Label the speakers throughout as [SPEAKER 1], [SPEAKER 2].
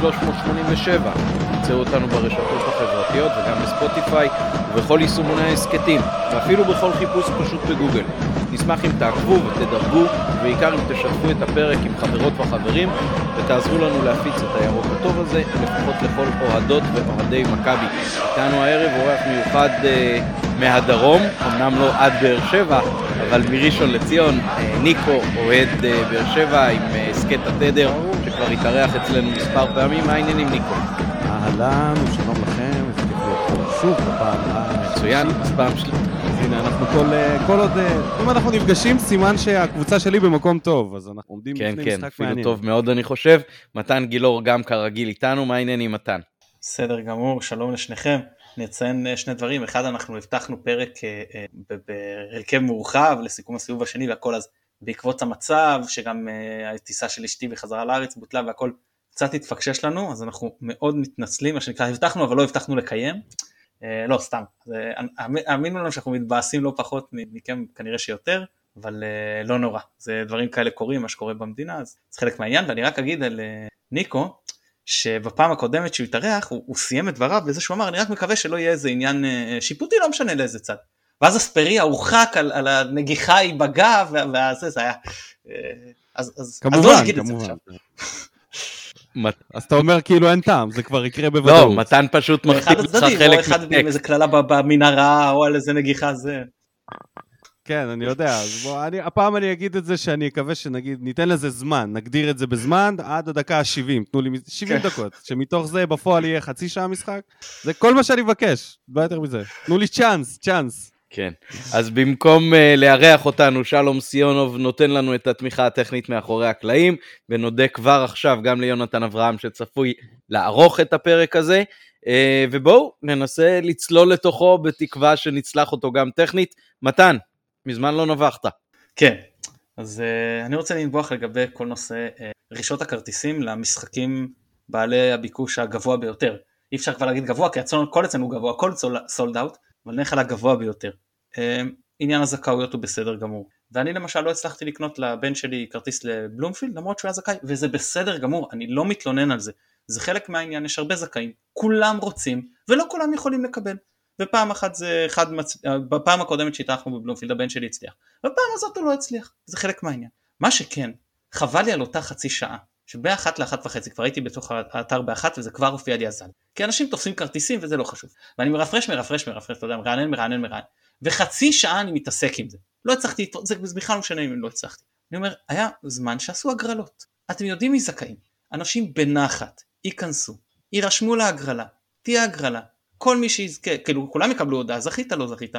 [SPEAKER 1] 387. תמצאו אותנו ברשתות החברתיות וגם בספוטיפיי ובכל יישומוני ההסכתים, ואפילו בכל חיפוש פשוט בגוגל. נשמח אם תעקבו ותדרגו, ובעיקר אם תשתפו את הפרק עם חברות וחברים, ותעזרו לנו להפיץ את הירוק הטוב הזה, לפחות לכל אוהדות ואוהדי מכבי. איתנו הערב אורח מיוחד אה, מהדרום, אמנם לא עד באר שבע, אבל מראשון לציון, אה, ניקו אוהד אה, באר שבע עם הסכת אה, התדר, שכבר התארח אצלנו מספר פעמים. מה העניינים ניקו?
[SPEAKER 2] אהלן, שלום לכם, איזה כיף להיות פה שוב בפעם
[SPEAKER 1] מצוין, אז פעם שלי.
[SPEAKER 2] אז הנה, אנחנו כל, אה, כל עוד... אה, אם אנחנו נפגשים, סימן שהקבוצה שלי במקום טוב, אז אנחנו עומדים
[SPEAKER 1] כן,
[SPEAKER 2] בפני
[SPEAKER 1] כן,
[SPEAKER 2] משחק
[SPEAKER 1] אפילו
[SPEAKER 2] מעניין.
[SPEAKER 1] טוב מאוד אני חושב. מתן גילאור גם כרגיל איתנו, מה העניינים מתן?
[SPEAKER 3] בסדר גמור, שלום לשניכם. אני אציין אה, שני דברים, אחד אנחנו הבטחנו פרק אה, אה, בהרכב מורחב לסיכום הסיבוב השני והכל אז בעקבות המצב שגם אה, הטיסה של אשתי בחזרה לארץ בוטלה והכל קצת התפקשש לנו אז אנחנו מאוד מתנצלים מה שנקרא הבטחנו אבל לא הבטחנו לקיים. אה, לא סתם, האמינו לנו שאנחנו מתבאסים לא פחות מכם כנראה שיותר אבל אה, לא נורא, זה דברים כאלה קורים מה שקורה במדינה אז זה חלק מהעניין ואני רק אגיד על ניקו שבפעם הקודמת שהוא התארח הוא, הוא סיים את דבריו בזה שהוא אמר אני רק מקווה שלא יהיה איזה עניין שיפוטי לא משנה לאיזה צד. ואז אספריה הורחק על, על הנגיחה היא בגב והזה זה היה. אה, אז, אז, אז לא
[SPEAKER 2] כמובן,
[SPEAKER 3] נגיד את זה
[SPEAKER 2] כמובן.
[SPEAKER 3] עכשיו.
[SPEAKER 1] מת-
[SPEAKER 2] אז אתה אומר כאילו אין טעם, זה כבר יקרה בוודאות.
[SPEAKER 1] לא, מתן פשוט
[SPEAKER 3] אחד
[SPEAKER 1] מכתיב אותך
[SPEAKER 3] הצדדים או
[SPEAKER 1] חלק
[SPEAKER 3] אחד עם. איזה קללה ב- במנהרה או על איזה נגיחה זה.
[SPEAKER 2] כן, אני יודע, אז בוא, אני, הפעם אני אגיד את זה שאני אקווה שנגיד, ניתן לזה זמן, נגדיר את זה בזמן עד הדקה ה-70, תנו לי 70
[SPEAKER 3] כן.
[SPEAKER 2] דקות, שמתוך זה בפועל יהיה חצי שעה משחק, זה כל מה שאני מבקש, לא יותר מזה. תנו לי צ'אנס, צ'אנס.
[SPEAKER 1] כן. אז במקום uh, לארח אותנו, שלום סיונוב נותן לנו את התמיכה הטכנית מאחורי הקלעים, ונודה כבר עכשיו גם ליונתן אברהם שצפוי לערוך את הפרק הזה. Uh, ובואו ננסה לצלול לתוכו בתקווה שנצלח אותו גם טכנית. מתן, מזמן לא נבחת.
[SPEAKER 3] כן. אז uh, אני רוצה לנבוח לגבי כל נושא uh, רישות הכרטיסים למשחקים בעלי הביקוש הגבוה ביותר. אי אפשר כבר להגיד גבוה כי הצאן הכל אצלנו גבוה, הכל סולד אאוט, אבל נלך על הגבוה ביותר. Uh, עניין הזכאויות הוא בסדר גמור. ואני למשל לא הצלחתי לקנות לבן שלי כרטיס לבלומפילד למרות שהוא היה זכאי, וזה בסדר גמור, אני לא מתלונן על זה. זה חלק מהעניין, יש הרבה זכאים, כולם רוצים, ולא כולם יכולים לקבל. ופעם אחת זה אחד, מצ... בפעם הקודמת שהתארחנו בבלומפילד הבן שלי הצליח, בפעם הזאת הוא לא הצליח, זה חלק מהעניין. מה שכן, חבל לי על אותה חצי שעה, שבאחת לאחת וחצי, כבר הייתי בתוך האתר באחת וזה כבר הופיע לי הזל. כי אנשים תופסים כרטיסים וזה לא חשוב. ואני מרפרש מרפרש מרפרש, אתה יודע, מרענן מרענן מרענן. וחצי שעה אני מתעסק עם זה. לא הצלחתי, זה בכלל לא משנה אם לא הצלחתי. אני אומר, היה זמן שעשו הגרלות. אתם יודעים מי זכאים. אנשים בנחת ייכנסו, יירשמו להגרלה, תהיה הגרלה. כל מי שיזכה, כאילו כולם יקבלו הודעה, זכית לא זכית.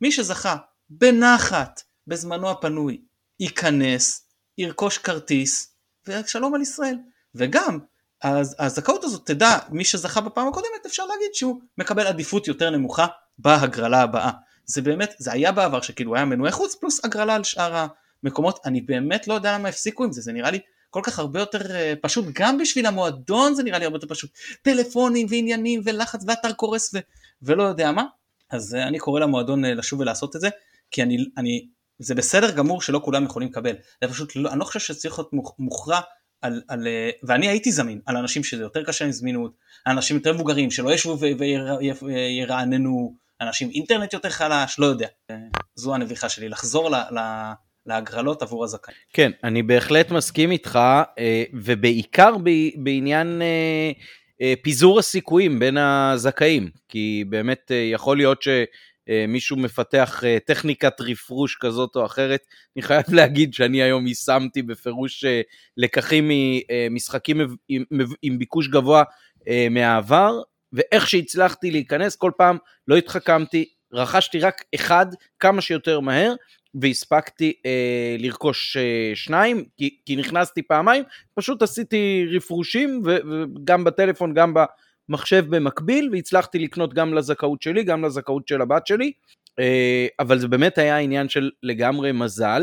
[SPEAKER 3] מי שזכה בנחת בזמנו הפנוי, ייכנס, ירכוש כרטיס, ושלום על ישראל. וגם, אז הזכאות הזאת תדע, מי שזכה בפעם הקודמת, אפשר להגיד שהוא מקבל עדיפות יותר נמוכה בהגרלה הבאה. זה באמת, זה היה בעבר שכאילו היה מנועי חוץ פלוס הגרלה על שאר המקומות, אני באמת לא יודע למה הפסיקו עם זה, זה נראה לי כל כך הרבה יותר uh, פשוט, גם בשביל המועדון זה נראה לי הרבה יותר פשוט, טלפונים ועניינים ולחץ ואתר קורס ו- ולא יודע מה, אז uh, אני קורא למועדון uh, לשוב ולעשות את זה, כי אני, אני, זה בסדר גמור שלא כולם יכולים לקבל, זה פשוט, לא, אני לא חושב שצריך להיות מוכ- מוכרע על, על, uh, ואני הייתי זמין על אנשים שזה יותר קשה עם זמינות, אנשים יותר מבוגרים שלא ישבו וירעננו, אנשים אינטרנט יותר חלש, לא יודע, זו הנביכה שלי, לחזור ל... ל להגרלות עבור הזכאים.
[SPEAKER 1] כן, אני בהחלט מסכים איתך, אה, ובעיקר בעניין אה, פיזור הסיכויים בין הזכאים, כי באמת יכול להיות שמישהו מפתח טכניקת רפרוש כזאת או אחרת. אני חייב להגיד שאני היום יישמתי בפירוש לקחים ממשחקים עם ביקוש גבוה מהעבר, ואיך שהצלחתי להיכנס, כל פעם לא התחכמתי, רכשתי רק אחד כמה שיותר מהר, והספקתי אה, לרכוש אה, שניים, כי, כי נכנסתי פעמיים, פשוט עשיתי רפרושים, וגם בטלפון, גם במחשב במקביל, והצלחתי לקנות גם לזכאות שלי, גם לזכאות של הבת שלי, אה, אבל זה באמת היה עניין של לגמרי מזל,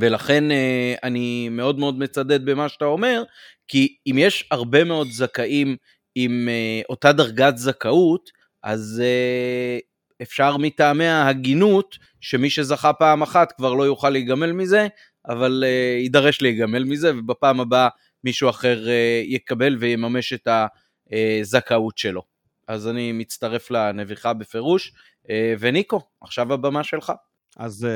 [SPEAKER 1] ולכן אה, אני מאוד מאוד מצדד במה שאתה אומר, כי אם יש הרבה מאוד זכאים עם אה, אותה דרגת זכאות, אז אפשר מטעמי ההגינות שמי שזכה פעם אחת כבר לא יוכל להיגמל מזה, אבל יידרש להיגמל מזה, ובפעם הבאה מישהו אחר יקבל ויממש את הזכאות שלו. אז אני מצטרף לנביחה בפירוש, וניקו, עכשיו הבמה שלך.
[SPEAKER 2] אז,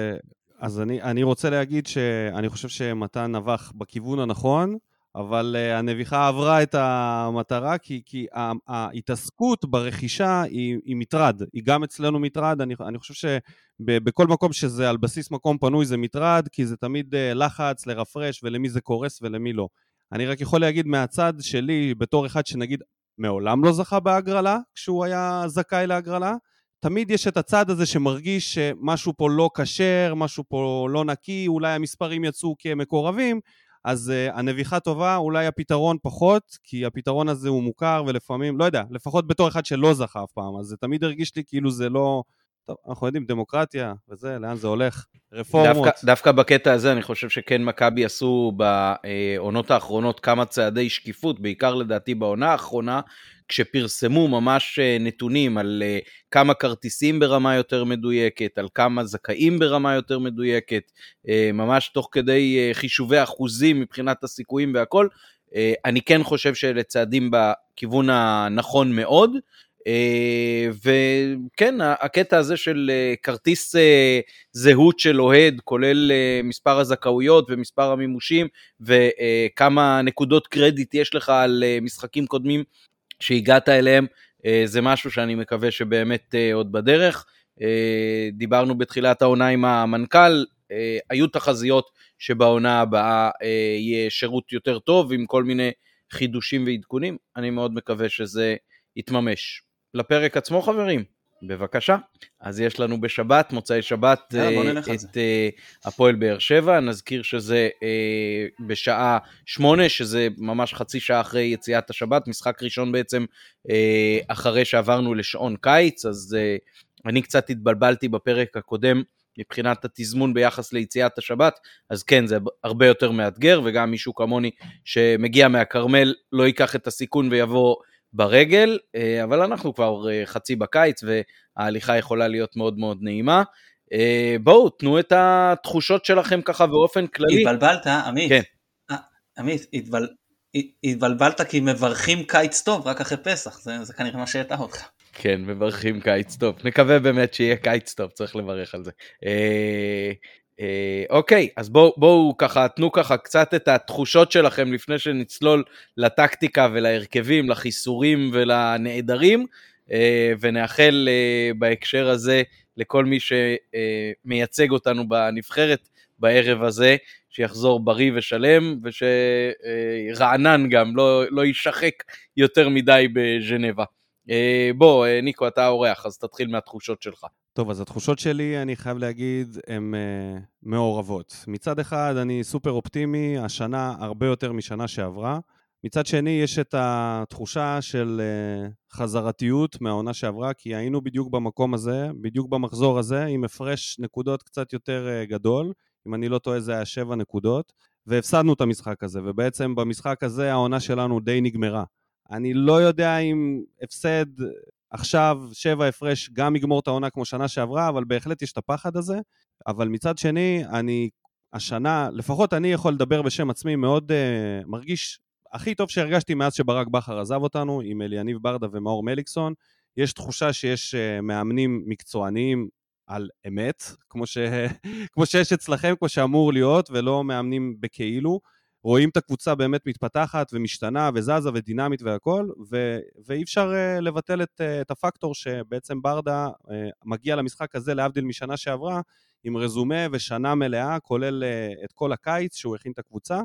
[SPEAKER 2] אז אני, אני רוצה להגיד שאני חושב שמתן נבח בכיוון הנכון. אבל הנביחה עברה את המטרה, כי, כי ההתעסקות ברכישה היא, היא מטרד, היא גם אצלנו מטרד, אני, אני חושב שבכל מקום שזה על בסיס מקום פנוי זה מטרד, כי זה תמיד לחץ לרפרש ולמי זה קורס ולמי לא. אני רק יכול להגיד מהצד שלי, בתור אחד שנגיד מעולם לא זכה בהגרלה, כשהוא היה זכאי להגרלה, תמיד יש את הצד הזה שמרגיש שמשהו פה לא כשר, משהו פה לא נקי, אולי המספרים יצאו כמקורבים, אז uh, הנביחה טובה, אולי הפתרון פחות, כי הפתרון הזה הוא מוכר ולפעמים, לא יודע, לפחות בתור אחד שלא זכה אף פעם, אז זה תמיד הרגיש לי כאילו זה לא... טוב, אנחנו יודעים, דמוקרטיה וזה, לאן זה הולך, רפורמות.
[SPEAKER 1] דווקא, דווקא בקטע הזה אני חושב שכן מכבי עשו בעונות האחרונות כמה צעדי שקיפות, בעיקר לדעתי בעונה האחרונה, כשפרסמו ממש אה, נתונים על אה, כמה כרטיסים ברמה יותר מדויקת, על כמה זכאים ברמה יותר מדויקת, אה, ממש תוך כדי חישובי אחוזים מבחינת הסיכויים והכל, אני כן חושב שאלה צעדים בכיוון הנכון מאוד, וכן, הקטע הזה של כרטיס זהות של אוהד, כולל מספר הזכאויות ומספר המימושים, וכמה נקודות קרדיט יש לך על משחקים קודמים שהגעת אליהם, אה, זה משהו שאני מקווה שבאמת אה, עוד בדרך. אה, דיברנו בתחילת העונה עם המנכ"ל, היו תחזיות שבעונה הבאה יהיה שירות יותר טוב עם כל מיני חידושים ועדכונים, אני מאוד מקווה שזה יתממש. לפרק עצמו חברים. בבקשה. אז יש לנו בשבת, מוצאי שבת,
[SPEAKER 3] יאללה,
[SPEAKER 1] את uh, הפועל באר שבע, נזכיר שזה uh, בשעה שמונה, שזה ממש חצי שעה אחרי יציאת השבת, משחק ראשון בעצם uh, אחרי שעברנו לשעון קיץ, אז uh, אני קצת התבלבלתי בפרק הקודם מבחינת התזמון ביחס ליציאת השבת, אז כן, זה הרבה יותר מאתגר, וגם מישהו כמוני שמגיע מהכרמל לא ייקח את הסיכון ויבוא ברגל, אה, אבל אנחנו כבר אה, חצי בקיץ וההליכה יכולה להיות מאוד מאוד נעימה. אה, בואו, תנו את התחושות שלכם ככה באופן כללי.
[SPEAKER 3] התבלבלת, עמית. כן. עמית, התבל... התבלבלת כי מברכים קיץ טוב רק אחרי פסח, זה, זה כנראה מה שהטעה אותך.
[SPEAKER 1] כן, מברכים קיץ טוב. נקווה באמת שיהיה קיץ טוב, צריך לברך על זה. אה, אוקיי, אז בואו בוא, ככה, תנו ככה קצת את התחושות שלכם לפני שנצלול לטקטיקה ולהרכבים, לחיסורים ולנעדרים, אה, ונאחל אה, בהקשר הזה לכל מי שמייצג אותנו בנבחרת בערב הזה, שיחזור בריא ושלם, ושרענן גם, לא, לא יישחק יותר מדי בז'נבה. בוא, ניקו, אתה האורח, אז תתחיל מהתחושות שלך.
[SPEAKER 2] טוב, אז התחושות שלי, אני חייב להגיד, הן uh, מעורבות. מצד אחד, אני סופר אופטימי, השנה הרבה יותר משנה שעברה. מצד שני, יש את התחושה של uh, חזרתיות מהעונה שעברה, כי היינו בדיוק במקום הזה, בדיוק במחזור הזה, עם הפרש נקודות קצת יותר uh, גדול. אם אני לא טועה, זה היה שבע נקודות, והפסדנו את המשחק הזה, ובעצם במשחק הזה העונה שלנו די נגמרה. אני לא יודע אם הפסד עכשיו שבע הפרש גם יגמור את העונה כמו שנה שעברה, אבל בהחלט יש את הפחד הזה. אבל מצד שני, אני השנה, לפחות אני יכול לדבר בשם עצמי, מאוד uh, מרגיש הכי טוב שהרגשתי מאז שברק בכר עזב אותנו, עם אליניב ברדה ומאור מליקסון. יש תחושה שיש uh, מאמנים מקצועניים על אמת, כמו, ש... כמו שיש אצלכם, כמו שאמור להיות, ולא מאמנים בכאילו. רואים את הקבוצה באמת מתפתחת ומשתנה וזזה ודינמית והכל, ו- ואי אפשר uh, לבטל את, uh, את הפקטור שבעצם ברדה uh, מגיע למשחק הזה, להבדיל משנה שעברה, עם רזומה ושנה מלאה, כולל uh, את כל הקיץ שהוא הכין את הקבוצה,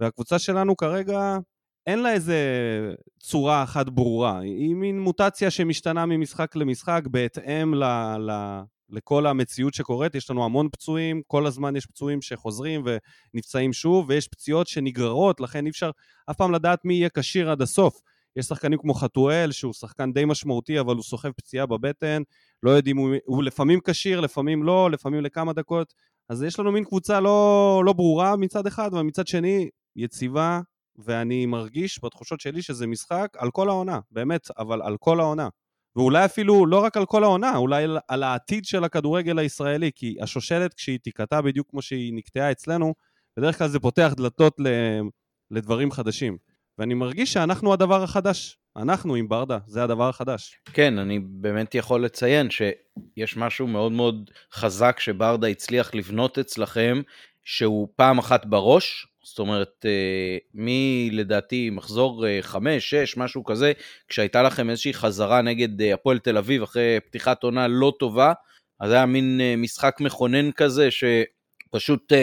[SPEAKER 2] והקבוצה שלנו כרגע אין לה איזה צורה אחת ברורה, היא מין מוטציה שמשתנה ממשחק למשחק בהתאם ל... ל- לכל המציאות שקורית, יש לנו המון פצועים, כל הזמן יש פצועים שחוזרים ונפצעים שוב, ויש פציעות שנגררות, לכן אי אפשר אף פעם לדעת מי יהיה כשיר עד הסוף. יש שחקנים כמו חתואל, שהוא שחקן די משמעותי, אבל הוא סוחב פציעה בבטן, לא יודעים, הוא, הוא לפעמים כשיר, לפעמים לא, לפעמים לכמה דקות, אז יש לנו מין קבוצה לא, לא ברורה מצד אחד, ומצד שני, יציבה, ואני מרגיש בתחושות שלי שזה משחק על כל העונה, באמת, אבל על כל העונה. ואולי אפילו לא רק על כל העונה, אולי על העתיד של הכדורגל הישראלי, כי השושלת כשהיא תיקטע בדיוק כמו שהיא נקטעה אצלנו, בדרך כלל זה פותח דלתות לדברים חדשים. ואני מרגיש שאנחנו הדבר החדש. אנחנו עם ברדה, זה הדבר החדש.
[SPEAKER 1] כן, אני באמת יכול לציין שיש משהו מאוד מאוד חזק שברדה הצליח לבנות אצלכם, שהוא פעם אחת בראש, זאת אומרת, אה, מי לדעתי מחזור 5, אה, 6, משהו כזה, כשהייתה לכם איזושהי חזרה נגד אה, הפועל תל אביב אחרי פתיחת עונה לא טובה, אז היה מין משחק מכונן כזה, ש... פשוט uh,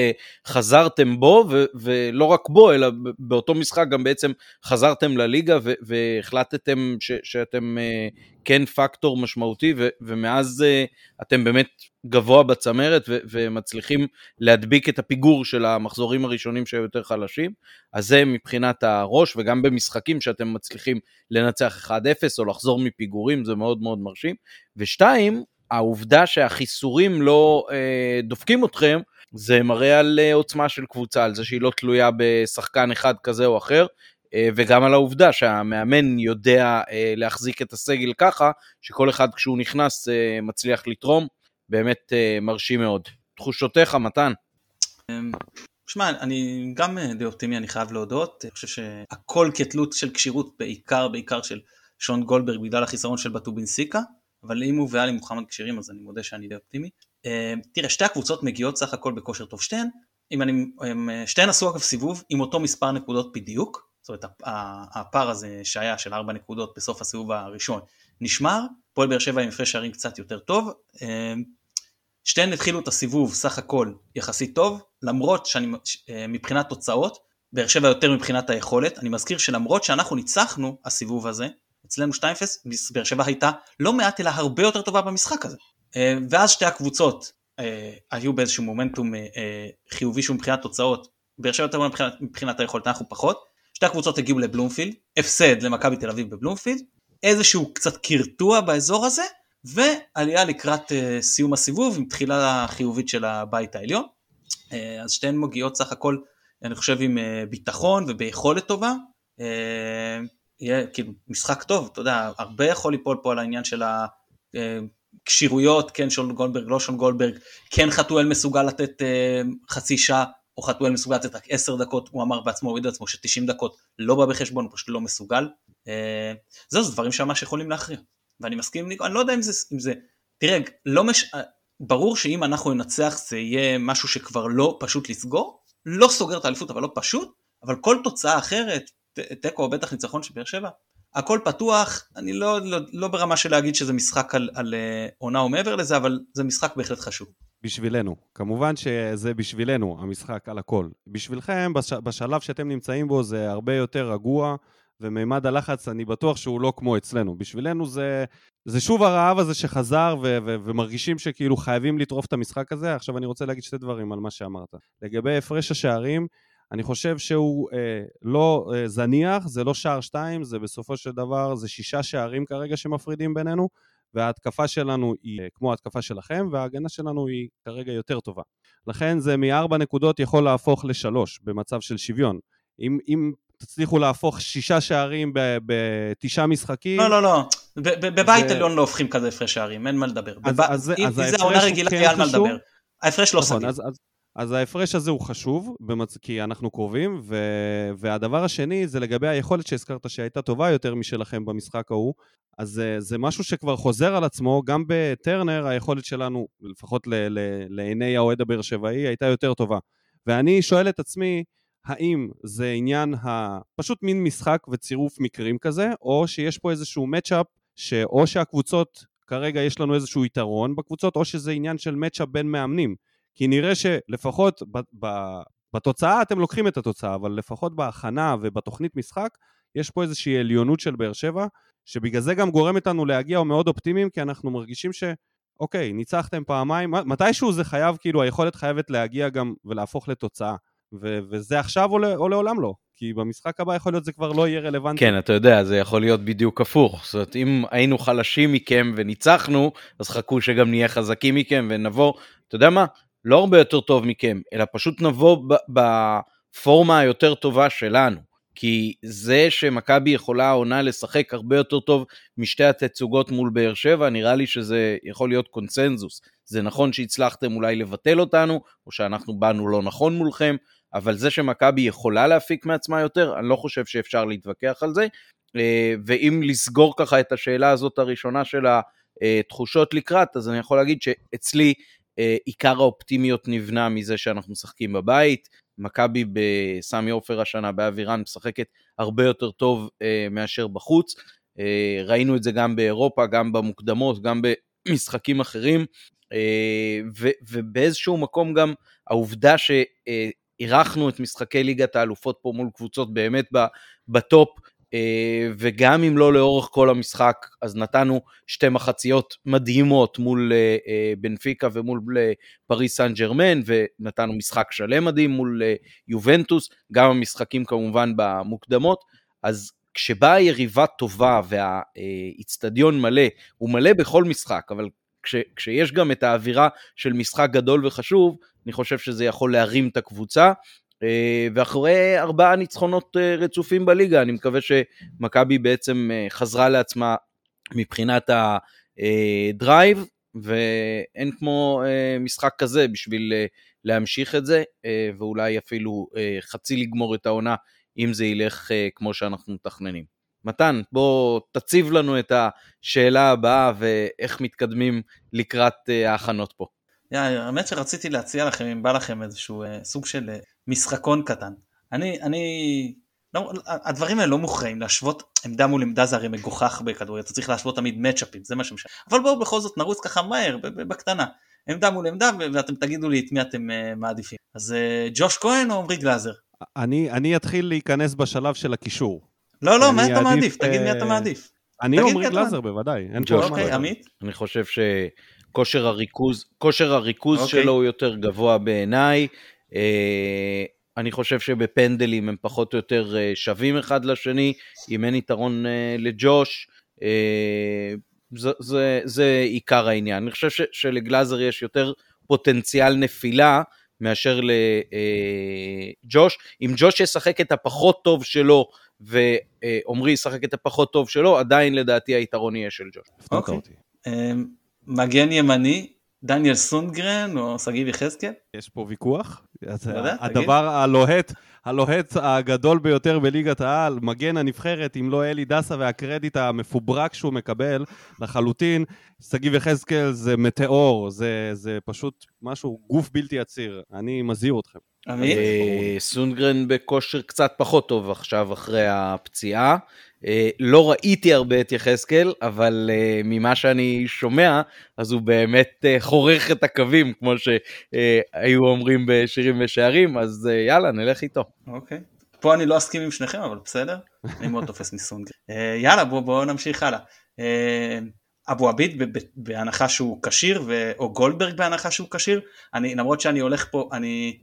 [SPEAKER 1] חזרתם בו, ו- ולא רק בו, אלא באותו משחק גם בעצם חזרתם לליגה והחלטתם ש- שאתם uh, כן פקטור משמעותי, ו- ומאז uh, אתם באמת גבוה בצמרת ו- ומצליחים להדביק את הפיגור של המחזורים הראשונים שהיו יותר חלשים. אז זה מבחינת הראש, וגם במשחקים שאתם מצליחים לנצח 1-0 או לחזור מפיגורים, זה מאוד מאוד מרשים. ושתיים, העובדה שהחיסורים לא אה, דופקים אתכם, זה מראה על אה, עוצמה של קבוצה, על זה שהיא לא תלויה בשחקן אחד כזה או אחר, אה, וגם על העובדה שהמאמן יודע אה, להחזיק את הסגל ככה, שכל אחד כשהוא נכנס מצליח לתרום, באמת מרשים מאוד. תחושותיך, מתן?
[SPEAKER 3] אמ, שמע, אני גם די אופטימי, אני חייב להודות. אני חושב שהכל כתלות של כשירות, בעיקר, בעיקר של שון גולדברג, בגלל החיסרון של בטובינסיקה, אבל אם הוא ואלי מוחמד כשירים, אז אני מודה שאני די אופטימי. אה, תראה, שתי הקבוצות מגיעות סך הכל בכושר טוב. שתיהן, אם אני, הם, אה, שתיהן עשו אגב סיבוב עם אותו מספר נקודות בדיוק, זאת אומרת הפער הזה שהיה של 4 נקודות בסוף הסיבוב הראשון נשמר, פועל באר שבע עם הפרש שערים קצת יותר טוב, אה, שתיהן התחילו את הסיבוב סך הכל יחסית טוב, למרות שאני מבחינת תוצאות, באר שבע יותר מבחינת היכולת, אני מזכיר שלמרות שאנחנו ניצחנו הסיבוב הזה, אצלנו 2-0, באר שבע הייתה לא מעט אלא הרבה יותר טובה במשחק הזה. אה, ואז שתי הקבוצות אה, היו באיזשהו מומנטום אה, חיובי שהוא מבחינת תוצאות, באר שבע יותר מבחינת, מבחינת היכולת, אנחנו פחות, שתי הקבוצות הגיעו לבלומפילד, הפסד למכבי תל אביב בבלומפילד, איזשהו קצת קרטוע באזור הזה, ועלייה לקראת סיום הסיבוב עם תחילה חיובית של הבית העליון. אז שתיהן מגיעות סך הכל, אני חושב עם ביטחון וביכולת טובה. יהיה כאילו משחק טוב, אתה יודע, הרבה יכול ליפול פה על העניין של כשירויות, כן שון גולדברג, לא שון גולדברג, כן חתואל מסוגל לתת אה, חצי שעה, או חתואל מסוגל לתת רק עשר דקות, הוא אמר בעצמו, הוריד לעצמו ש-90 דקות לא בא בחשבון, הוא פשוט לא מסוגל. אה, זהו, זה דברים שממש יכולים להכריע. ואני מסכים אני לא יודע אם זה, אם זה תראה, לא מש... אה, ברור שאם אנחנו ננצח זה יהיה משהו שכבר לא פשוט לסגור, לא סוגר את האליפות אבל לא פשוט, אבל כל תוצאה אחרת, תיקו או בטח ניצחון של באר שבע, הכל פתוח, אני לא, לא, לא ברמה של להגיד שזה משחק על, על אה, עונה או מעבר לזה, אבל זה משחק בהחלט חשוב.
[SPEAKER 2] בשבילנו. כמובן שזה בשבילנו, המשחק על הכל. בשבילכם, בש, בשלב שאתם נמצאים בו זה הרבה יותר רגוע, ומימד הלחץ, אני בטוח שהוא לא כמו אצלנו. בשבילנו זה, זה שוב הרעב הזה שחזר, ו, ו, ומרגישים שכאילו חייבים לטרוף את המשחק הזה. עכשיו אני רוצה להגיד שתי דברים על מה שאמרת. לגבי הפרש השערים, אני חושב שהוא אה, לא אה, זניח, זה לא שער שתיים, זה בסופו של דבר, זה שישה שערים כרגע שמפרידים בינינו, וההתקפה שלנו היא אה, כמו ההתקפה שלכם, וההגנה שלנו היא כרגע יותר טובה. לכן זה מארבע נקודות יכול להפוך לשלוש במצב של שוויון. אם, אם תצליחו להפוך שישה שערים בתשעה משחקים...
[SPEAKER 3] לא, לא, לא. בבית זה... עליון לא הופכים כזה הפרש שערים, אין מה לדבר. אז, בב... אז, אם אז זה העונה רגילה, כן על מה לדבר. ההפרש לא נכון, סביר. אז, אז,
[SPEAKER 2] אז ההפרש הזה הוא חשוב, במצ... כי אנחנו קרובים, ו... והדבר השני זה לגבי היכולת שהזכרת שהייתה טובה יותר משלכם במשחק ההוא, אז זה, משהו שכבר חוזר על עצמו, גם בטרנר היכולת שלנו, לפחות ל... ל... לעיני האוהד הבאר שבעי, הייתה יותר טובה. ואני שואל את עצמי, האם זה עניין ה... פשוט מין משחק וצירוף מקרים כזה, או שיש פה איזשהו מצ'אפ, שאו שהקבוצות, כרגע יש לנו איזשהו יתרון בקבוצות, או שזה עניין של מצ'אפ בין מאמנים. כי נראה שלפחות ב, ב, בתוצאה אתם לוקחים את התוצאה, אבל לפחות בהכנה ובתוכנית משחק, יש פה איזושהי עליונות של באר שבע, שבגלל זה גם גורם אותנו להגיע מאוד אופטימיים, כי אנחנו מרגישים ש... אוקיי, ניצחתם פעמיים, מתישהו זה חייב, כאילו, היכולת חייבת להגיע גם ולהפוך לתוצאה. ו- וזה עכשיו או לעולם לא, כי במשחק הבא יכול להיות זה כבר לא יהיה רלוונטי.
[SPEAKER 1] כן, אתה יודע, זה יכול להיות בדיוק הפוך. זאת אומרת, אם היינו חלשים מכם וניצחנו, אז חכו שגם נהיה חזקים מכם ונבוא, אתה יודע מה? לא הרבה יותר טוב מכם, אלא פשוט נבוא בפורמה היותר טובה שלנו. כי זה שמכבי יכולה העונה לשחק הרבה יותר טוב משתי התצוגות מול באר שבע, נראה לי שזה יכול להיות קונצנזוס. זה נכון שהצלחתם אולי לבטל אותנו, או שאנחנו באנו לא נכון מולכם, אבל זה שמכבי יכולה להפיק מעצמה יותר, אני לא חושב שאפשר להתווכח על זה. אה, ואם לסגור ככה את השאלה הזאת הראשונה של התחושות לקראת, אז אני יכול להגיד שאצלי אה, עיקר האופטימיות נבנה מזה שאנחנו משחקים בבית. מכבי בסמי עופר השנה באבירן משחקת הרבה יותר טוב אה, מאשר בחוץ. ראינו את זה גם באירופה, גם במוקדמות, גם במשחקים אחרים. ובאיזשהו מקום גם העובדה שאירחנו את משחקי ליגת האלופות פה מול קבוצות באמת בטופ, אה, וגם אם לא לאורך כל המשחק, אז נתנו שתי מחציות מדהימות מול אה, אה, בנפיקה ומול פריס סן ג'רמן, ונתנו משחק שלם מדהים מול יובנטוס, גם המשחקים כמובן במוקדמות, אז כשבאה יריבה טובה והאיצטדיון מלא, הוא מלא בכל משחק, אבל כש, כשיש גם את האווירה של משחק גדול וחשוב, אני חושב שזה יכול להרים את הקבוצה, אה, ואחרי ארבעה ניצחונות אה, רצופים בליגה, אני מקווה שמכבי בעצם אה, חזרה לעצמה מבחינת הדרייב, ואין כמו משחק כזה בשביל להמשיך את זה, ואולי אפילו חצי לגמור את העונה, אם זה ילך כמו שאנחנו מתכננים. מתן, בוא תציב לנו את השאלה הבאה ואיך מתקדמים לקראת ההכנות פה.
[SPEAKER 3] האמת שרציתי להציע לכם, אם בא לכם איזשהו סוג של משחקון קטן. אני, אני, לא, הדברים האלה לא מוכרעים, להשוות עמדה מול עמדה זה הרי מגוחך בכדורגל, אתה צריך להשוות תמיד מצ'אפים, זה מה שמשנה. אבל בואו בכל זאת נרוץ ככה מהר, בקטנה. עמדה מול עמדה, ואתם תגידו לי את מי אתם uh, מעדיפים. אז ג'וש כהן או עמרי גלאזר?
[SPEAKER 2] אני, אני אתחיל להיכנס בשלב של הקישור.
[SPEAKER 3] לא, לא, מה אתה מעדיף? תגיד מי אתה מעדיף.
[SPEAKER 2] אני עמרי גלאזר בוודאי,
[SPEAKER 3] אין פה אוקיי, עמית?
[SPEAKER 1] אני חושב שכושר הריכוז, כושר הריכוז אוקיי. שלו הוא יותר גבוה בעיניי. אה, אני חושב שבפנדלים הם פחות או יותר אה, שווים אחד לשני, אם אין יתרון אה, לג'וש, זה, זה, זה עיקר העניין. אני חושב ש, שלגלאזר יש יותר פוטנציאל נפילה מאשר לג'וש. אם ג'וש ישחק את הפחות טוב שלו ועמרי ישחק את הפחות טוב שלו, עדיין לדעתי היתרון יהיה של ג'וש.
[SPEAKER 3] אוקיי. מגן ימני, דניאל סונגרן או שגיב יחזקאל?
[SPEAKER 2] יש פה ויכוח. לא הדבר הלוהט, הלוהט הגדול ביותר בליגת העל, מגן הנבחרת, אם לא אלי דסה והקרדיט המפוברק שהוא מקבל לחלוטין, שגיב יחזקאל זה מטאור, זה, זה פשוט משהו, גוף בלתי עציר. אני מזהיר אתכם.
[SPEAKER 1] אה, סונגרן בכושר קצת פחות טוב עכשיו אחרי הפציעה. אה, לא ראיתי הרבה את יחזקאל, אבל אה, ממה שאני שומע, אז הוא באמת חורך את הקווים, כמו שהיו אומרים בשירים ושערים, אז יאללה, נלך איתו.
[SPEAKER 3] אוקיי. פה אני לא אסכים עם שניכם, אבל בסדר, אני מאוד תופס מסונגרן. יאללה, בואו בוא נמשיך הלאה. אבו עביד בהנחה שהוא כשיר, או גולדברג בהנחה שהוא כשיר, למרות שאני הולך פה, אני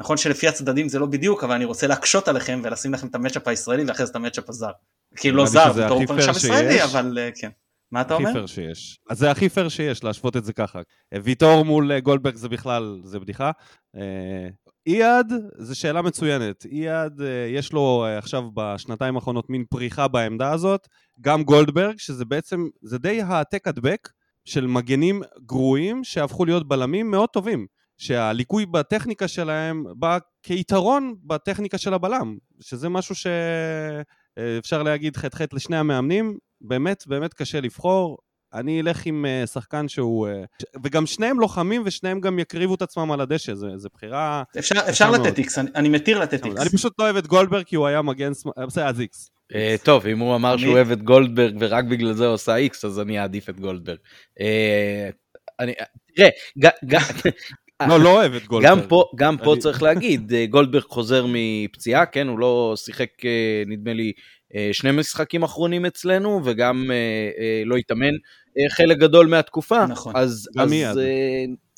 [SPEAKER 3] נכון שלפי הצדדים זה לא בדיוק, אבל אני רוצה להקשות עליכם ולשים לכם את המצ'אפ הישראלי ואחרי זה את המצ'אפ הזר. כאילו לא זר, בתור הוא כבר ישראלי, אבל אה, כן. מה אתה אומר?
[SPEAKER 2] הכי פייר שיש. אז זה הכי פייר שיש, להשוות את זה ככה. ויטור מול אה, גולדברג זה בכלל, זה בדיחה. אה, אייד, זו שאלה מצוינת. אייד, יש לו עכשיו בשנתיים האחרונות מין פריחה בעמדה הזאת. גם גולדברג, שזה בעצם, זה די העתק הדבק של מגנים גרועים שהפכו להיות בלמים מאוד טובים. שהליקוי בטכניקה שלהם בא כיתרון בטכניקה של הבלם, שזה משהו שאפשר להגיד חטא חטא לשני המאמנים, באמת באמת קשה לבחור. אני אלך עם אה, שחקן שהוא... אה, וגם שניהם לוחמים ושניהם גם יקריבו את עצמם על הדשא, זו בחירה...
[SPEAKER 3] אפשר, אפשר לתת איקס, אני, אני מתיר לתת איקס.
[SPEAKER 2] אני פשוט לא אוהב את גולדברג כי הוא היה מגן... בסדר, אז איקס.
[SPEAKER 1] אה, טוב, אם הוא אמר שהוא אוהב את גולדברג ורק בגלל זה הוא עושה איקס, אז אני אעדיף את גולדברג. אני, תראה,
[SPEAKER 2] לא, לא אוהב את גולדברג.
[SPEAKER 1] גם פה, גם פה צריך להגיד, אה, גולדברג חוזר מפציעה, כן, הוא לא שיחק, אה, נדמה לי, אה, שני משחקים אחרונים אצלנו, וגם לא התאמן חלק גדול מהתקופה.
[SPEAKER 3] נכון,
[SPEAKER 1] אז, גם אז, מיד.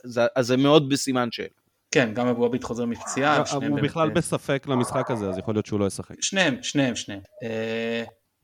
[SPEAKER 1] אז, אז זה מאוד בסימן שאלה.
[SPEAKER 3] כן, גם אבו עביד חוזר מפציעה.
[SPEAKER 2] הוא בכלל בספק למשחק הזה, אז יכול להיות שהוא לא ישחק.
[SPEAKER 3] שניהם, שניהם, שניהם.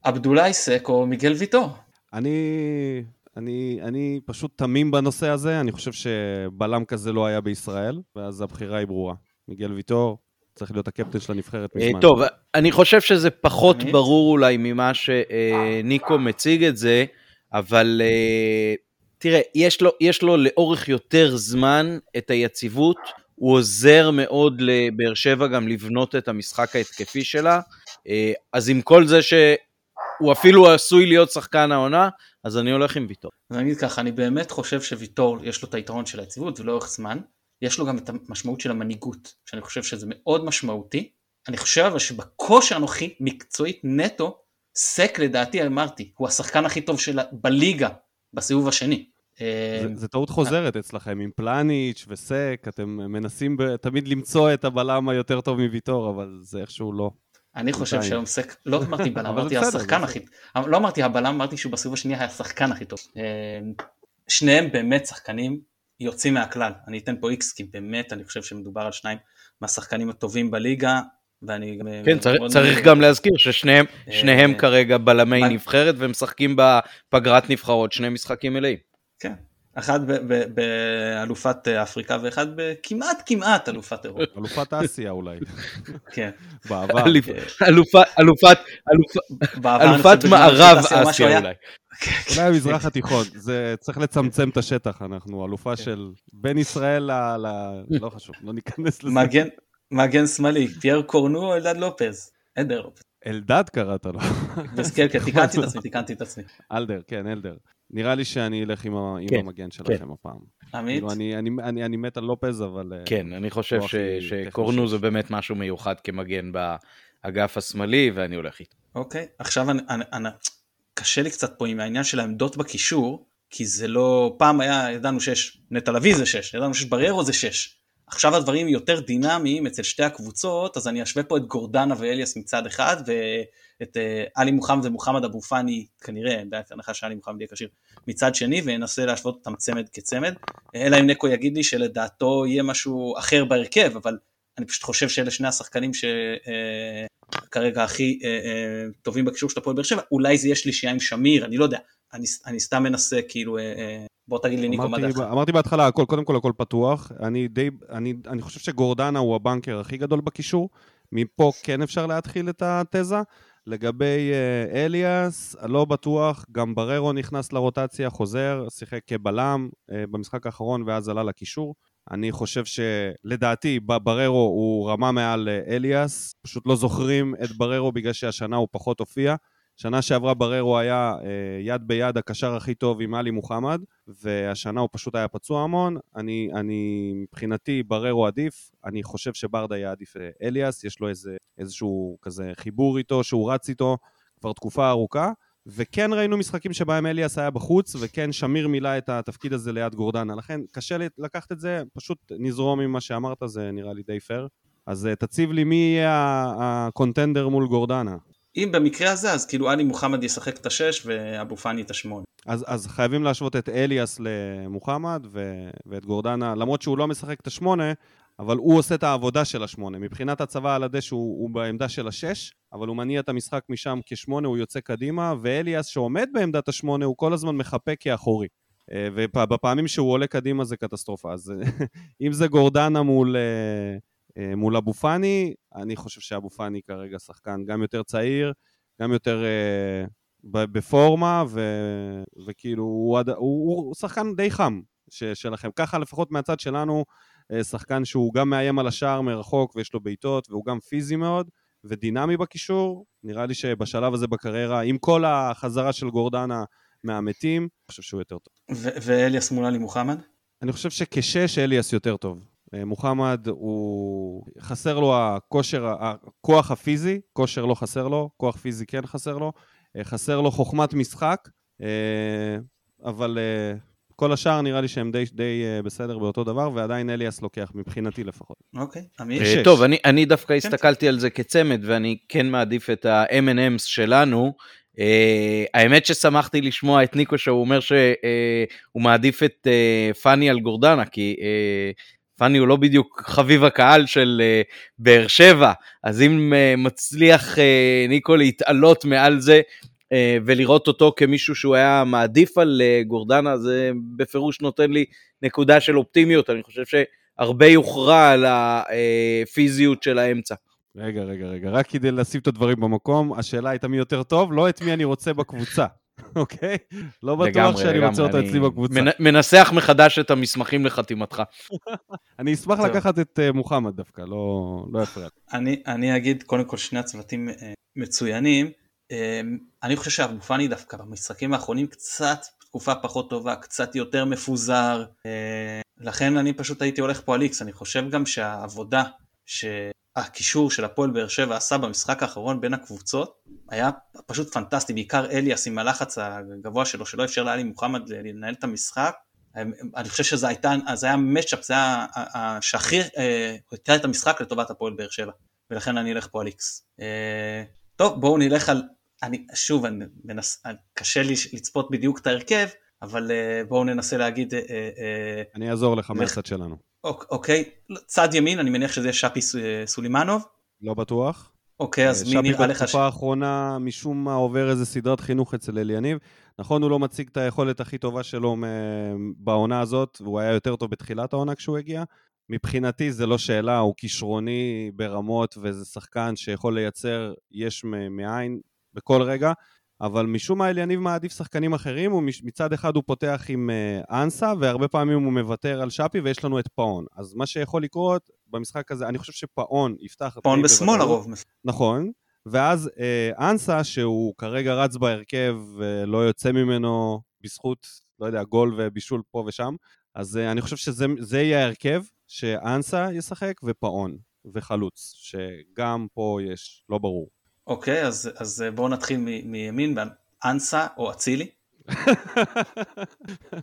[SPEAKER 3] עבדולאי סק או מיגל ויטור?
[SPEAKER 2] אני אני, אני פשוט תמים בנושא הזה, אני חושב שבלם כזה לא היה בישראל, ואז הבחירה היא ברורה. מיגל ויטור, צריך להיות הקפטן של הנבחרת
[SPEAKER 1] אה,
[SPEAKER 2] מזמן.
[SPEAKER 1] טוב, אני חושב שזה פחות? ברור אולי ממה שניקו מציג את זה, אבל אה, תראה, יש לו, יש לו לאורך יותר זמן את היציבות, הוא עוזר מאוד לבאר שבע גם לבנות את המשחק ההתקפי שלה, אה, אז עם כל זה שהוא אפילו עשוי להיות שחקן העונה, אז אני הולך עם ויטור.
[SPEAKER 3] אז אני אגיד ככה, אני באמת חושב שוויטור יש לו את היתרון של היציבות ולאורך זמן, יש לו גם את המשמעות של המנהיגות, שאני חושב שזה מאוד משמעותי. אני חושב אבל שבכושר הנוכחי, מקצועית נטו, סק לדעתי אמרתי, הוא השחקן הכי טוב שלה בליגה בסיבוב השני. אה,
[SPEAKER 2] זה, טעות חוזרת אצלכם, עם פלניץ' וסק, אתם מנסים תמיד למצוא את הבלם היותר טוב מוויטור, אבל זה איכשהו לא.
[SPEAKER 3] אני חושב. שהיום סק, לא אמרתי בלם, אמרתי השחקן הכי, לא אמרתי הבלם, אמרתי שהוא בסיבוב השני היה השחקן הכי טוב. אה, שניהם באמת שחקנים יוצאים מהכלל, אני אתן פה איקס כי באמת אני חושב שמדובר על שניים מהשחקנים הטובים בליגה, ואני גם...
[SPEAKER 1] כן, צריך, גם להזכיר ששניהם שניהם
[SPEAKER 3] אה,
[SPEAKER 1] כרגע בלמי נבחרת ומשחקים בפגרת נבחרות, שני משחקים מלאים.
[SPEAKER 3] כן, אחד ב- ב- באלופת אפריקה ואחד בכמעט כמעט אלופת אירופה,
[SPEAKER 2] אלופת אסיה אולי,
[SPEAKER 3] כן.
[SPEAKER 2] בעבר.
[SPEAKER 1] אלופ- אלופת, מערב
[SPEAKER 3] אלופת משהו
[SPEAKER 1] אסיה
[SPEAKER 3] היה-
[SPEAKER 1] אולי.
[SPEAKER 2] אולי המזרח התיכון, זה צריך לצמצם את השטח, אנחנו אלופה של בין ישראל ל... לא חשוב, לא ניכנס לזה.
[SPEAKER 3] מגן, מגן שמאלי, פייר קורנו או אלדד לופז? אלדר לופז.
[SPEAKER 2] אלדד קראת לו.
[SPEAKER 3] כן, כן, תיקנתי את עצמי, תיקנתי את עצמי.
[SPEAKER 2] אלדר, כן, אלדר. נראה לי שאני אלך עם ה- עם
[SPEAKER 1] כן,
[SPEAKER 2] המגן שלכם הפעם.
[SPEAKER 3] עמית?
[SPEAKER 2] כאילו, אני- אני- אני אני מת על לופז, אבל... אה,
[SPEAKER 1] כן, אני חושב
[SPEAKER 2] לא
[SPEAKER 1] ש- שקורנו זה. באמת משהו מיוחד כמגן באגף השמאלי, ואני הולך איתו.
[SPEAKER 3] אוקיי, עכשיו אני, אני, אני, קשה לי קצת פה עם העניין של העמדות בקישור, כי זה לא, פעם היה, ידענו שיש נטע לביא זה 6, ידענו שיש בריירו זה 6. עכשיו הדברים יותר דינמיים אצל שתי הקבוצות, אז אני אשווה פה את גורדנה ואליאס מצד אחד, ואת אה, עלי מוחמד ומוחמד אבו פאני, כנראה, בהנחה שעלי מוחמד יהיה כשיר, מצד שני, ואנסה להשוות אותם צמד כצמד, אלא אם נקו יגיד לי שלדעתו יהיה משהו אחר בהרכב, אבל אני פשוט חושב שאלה שני השחקנים ש... אה, הכי אה, טובים בקישור של הפועל באר שבע, אולי זה יהיה שלישייה עם שמיר, אני לא יודע, אני, אני סתם מנסה כאילו, בוא תגיד לי ניקו מה דעתך.
[SPEAKER 2] אמרתי בהתחלה הכל, קודם כל הכל פתוח. אני די, אני, אני חושב שגורדנה הוא הבנקר הכי גדול בקישור. מפה כן אפשר להתחיל את התזה. לגבי אה, אליאס, לא בטוח, גם בררו נכנס לרוטציה, חוזר, שיחק כבלם אה, במשחק האחרון ואז עלה לקישור. אני חושב שלדעתי בררו הוא רמה מעל אה, אליאס, פשוט לא זוכרים את בררו בגלל שהשנה הוא פחות הופיע. שנה שעברה בררו היה אה, יד ביד הקשר הכי טוב עם עלי מוחמד, והשנה הוא פשוט היה פצוע המון. אני, אני מבחינתי בררו עדיף, אני חושב שברדה יעדיף אה, אליאס, יש לו איזה, איזשהו כזה חיבור איתו, שהוא רץ איתו כבר תקופה ארוכה. וכן ראינו משחקים שבהם אליאס היה בחוץ, וכן שמיר מילא את התפקיד הזה ליד גורדנה. לכן קשה לקחת את זה, פשוט נזרום עם מה שאמרת, זה נראה לי די פייר. אז אה, תציב לי מי יהיה הקונטנדר מול גורדנה.
[SPEAKER 3] אם במקרה הזה, אז כאילו עלי מוחמד ישחק את השש ואבו פאני את השמונה.
[SPEAKER 2] אז, אז חייבים להשוות את אליאס למוחמד ו, ואת גורדנה, למרות שהוא לא משחק את השמונה, אבל הוא עושה את העבודה של השמונה. מבחינת הצבא על הדשא הוא, הוא בעמדה של השש, אבל הוא מניע את המשחק משם כשמונה, הוא יוצא קדימה, ואליאס שעומד בעמדת השמונה, הוא כל הזמן מחפה כאחורי. אה, ובפעמים שהוא עולה קדימה זה קטסטרופה. אז אם זה גורדנה מול, אה, מול אבו פאני, אני חושב שאבו פאני כרגע שחקן גם יותר צעיר, גם יותר אה, בפורמה, ו, וכאילו הוא, הוא, הוא שחקן די חם ש, שלכם. ככה לפחות מהצד שלנו, אה, שחקן שהוא גם מאיים על השער מרחוק ויש לו בעיטות, והוא גם פיזי מאוד ודינמי בקישור. נראה לי שבשלב הזה בקריירה, עם כל החזרה של גורדנה מהמתים, אני חושב שהוא יותר טוב.
[SPEAKER 3] ואליאס מול עלי מוחמד?
[SPEAKER 2] אני חושב שכשיש אליאס יותר טוב. אה, מוחמד הוא... חסר לו הכושר, הכוח הפיזי, כושר לא חסר לו, כוח פיזי כן חסר לו, אה, חסר לו חוכמת משחק, אה, אבל כל השאר נראה לי שהם די, די בסדר באותו דבר, ועדיין אליאס לוקח, מבחינתי לפחות.
[SPEAKER 3] אוקיי,
[SPEAKER 2] שש.
[SPEAKER 1] טוב, אני, אני דווקא
[SPEAKER 3] כן.
[SPEAKER 1] הסתכלתי על זה כצמד, ואני כן מעדיף את ה-M&M's שלנו. Uh, האמת ששמחתי לשמוע את ניקו שהוא אומר שהוא uh, מעדיף את uh, פאני על גורדנה, כי uh, פאני הוא לא בדיוק חביב הקהל של uh, באר שבע, אז אם uh, מצליח uh, ניקו להתעלות מעל זה uh, ולראות אותו כמישהו שהוא היה מעדיף על uh, גורדנה, זה בפירוש נותן לי נקודה של אופטימיות, אני חושב ש... הרבה יוכרע על הפיזיות של האמצע.
[SPEAKER 2] רגע, רגע, רגע, רק כדי לשים את הדברים במקום, השאלה הייתה מי יותר טוב, לא את מי אני רוצה בקבוצה, אוקיי? לא בטוח שאני רוצה
[SPEAKER 1] אני
[SPEAKER 2] אצלי בקבוצה.
[SPEAKER 1] מנ- מנסח מחדש את המסמכים לחתימתך.
[SPEAKER 2] אני אשמח. לקחת את אה, מוחמד דווקא, לא לא יפריע.
[SPEAKER 3] אני, אני אגיד קודם כל שני הצוותים אה, מצוינים. אה, אני חושב שאבו פאני דווקא במשחקים האחרונים קצת תקופה פחות טובה, קצת יותר מפוזר. לכן אני פשוט הייתי הולך פה על איקס. אני חושב גם שהעבודה שהקישור של הפועל באר שבע עשה במשחק האחרון בין הקבוצות היה פשוט פנטסטי, בעיקר אליאס עם הלחץ הגבוה שלו שלא אפשר לאלי מוחמד לנהל את המשחק. אני חושב שזה הייתה, זה היה מצ'אפ, זה היה שהכי אה, התחיל את המשחק לטובת הפועל באר שבע, ולכן אני אלך פה על איקס. אה, טוב, בואו נלך על, אני, שוב, אני מנס, קשה לי לצפות בדיוק את ההרכב, אבל אה, בואו ננסה להגיד,
[SPEAKER 2] אני אעזור לך. מהצד שלנו.
[SPEAKER 3] אוק- אוקיי, צד ימין, אני מניח שזה שפי אה, סולימנוב,
[SPEAKER 2] לא בטוח.
[SPEAKER 3] אוקיי, אז מי
[SPEAKER 2] שפי
[SPEAKER 3] נראה לך ש...
[SPEAKER 2] בתקופה האחרונה משום מה עובר איזה סדרת חינוך אצל אליניב. נכון, הוא לא מציג את היכולת הכי טובה שלו מ- בעונה הזאת, והוא היה יותר טוב בתחילת העונה כשהוא הגיע. מבחינתי זה לא שאלה, הוא כישרוני ברמות, וזה שחקן שיכול לייצר יש מאין בכל רגע, אבל משום מה אליניב מעדיף שחקנים אחרים, ומצד אחד הוא פותח עם אה, אנסה, והרבה פעמים הוא מוותר על שפי, ויש לנו את פאון. אז מה שיכול לקרות במשחק הזה, אני חושב שפאון יפתח...
[SPEAKER 3] פאון בשמאל. הרוב.
[SPEAKER 2] נכון, ואז אה, אנסה, שהוא כרגע רץ בהרכב ולא יוצא ממנו בזכות, לא יודע, גול ובישול פה ושם, אז אה, אני חושב שזה זה יהיה ההרכב, שאנסה ישחק ופאון וחלוץ, שגם פה יש, לא ברור.
[SPEAKER 3] אוקיי, אז, אז בואו נתחיל מ- מימין, אנסה או אצילי.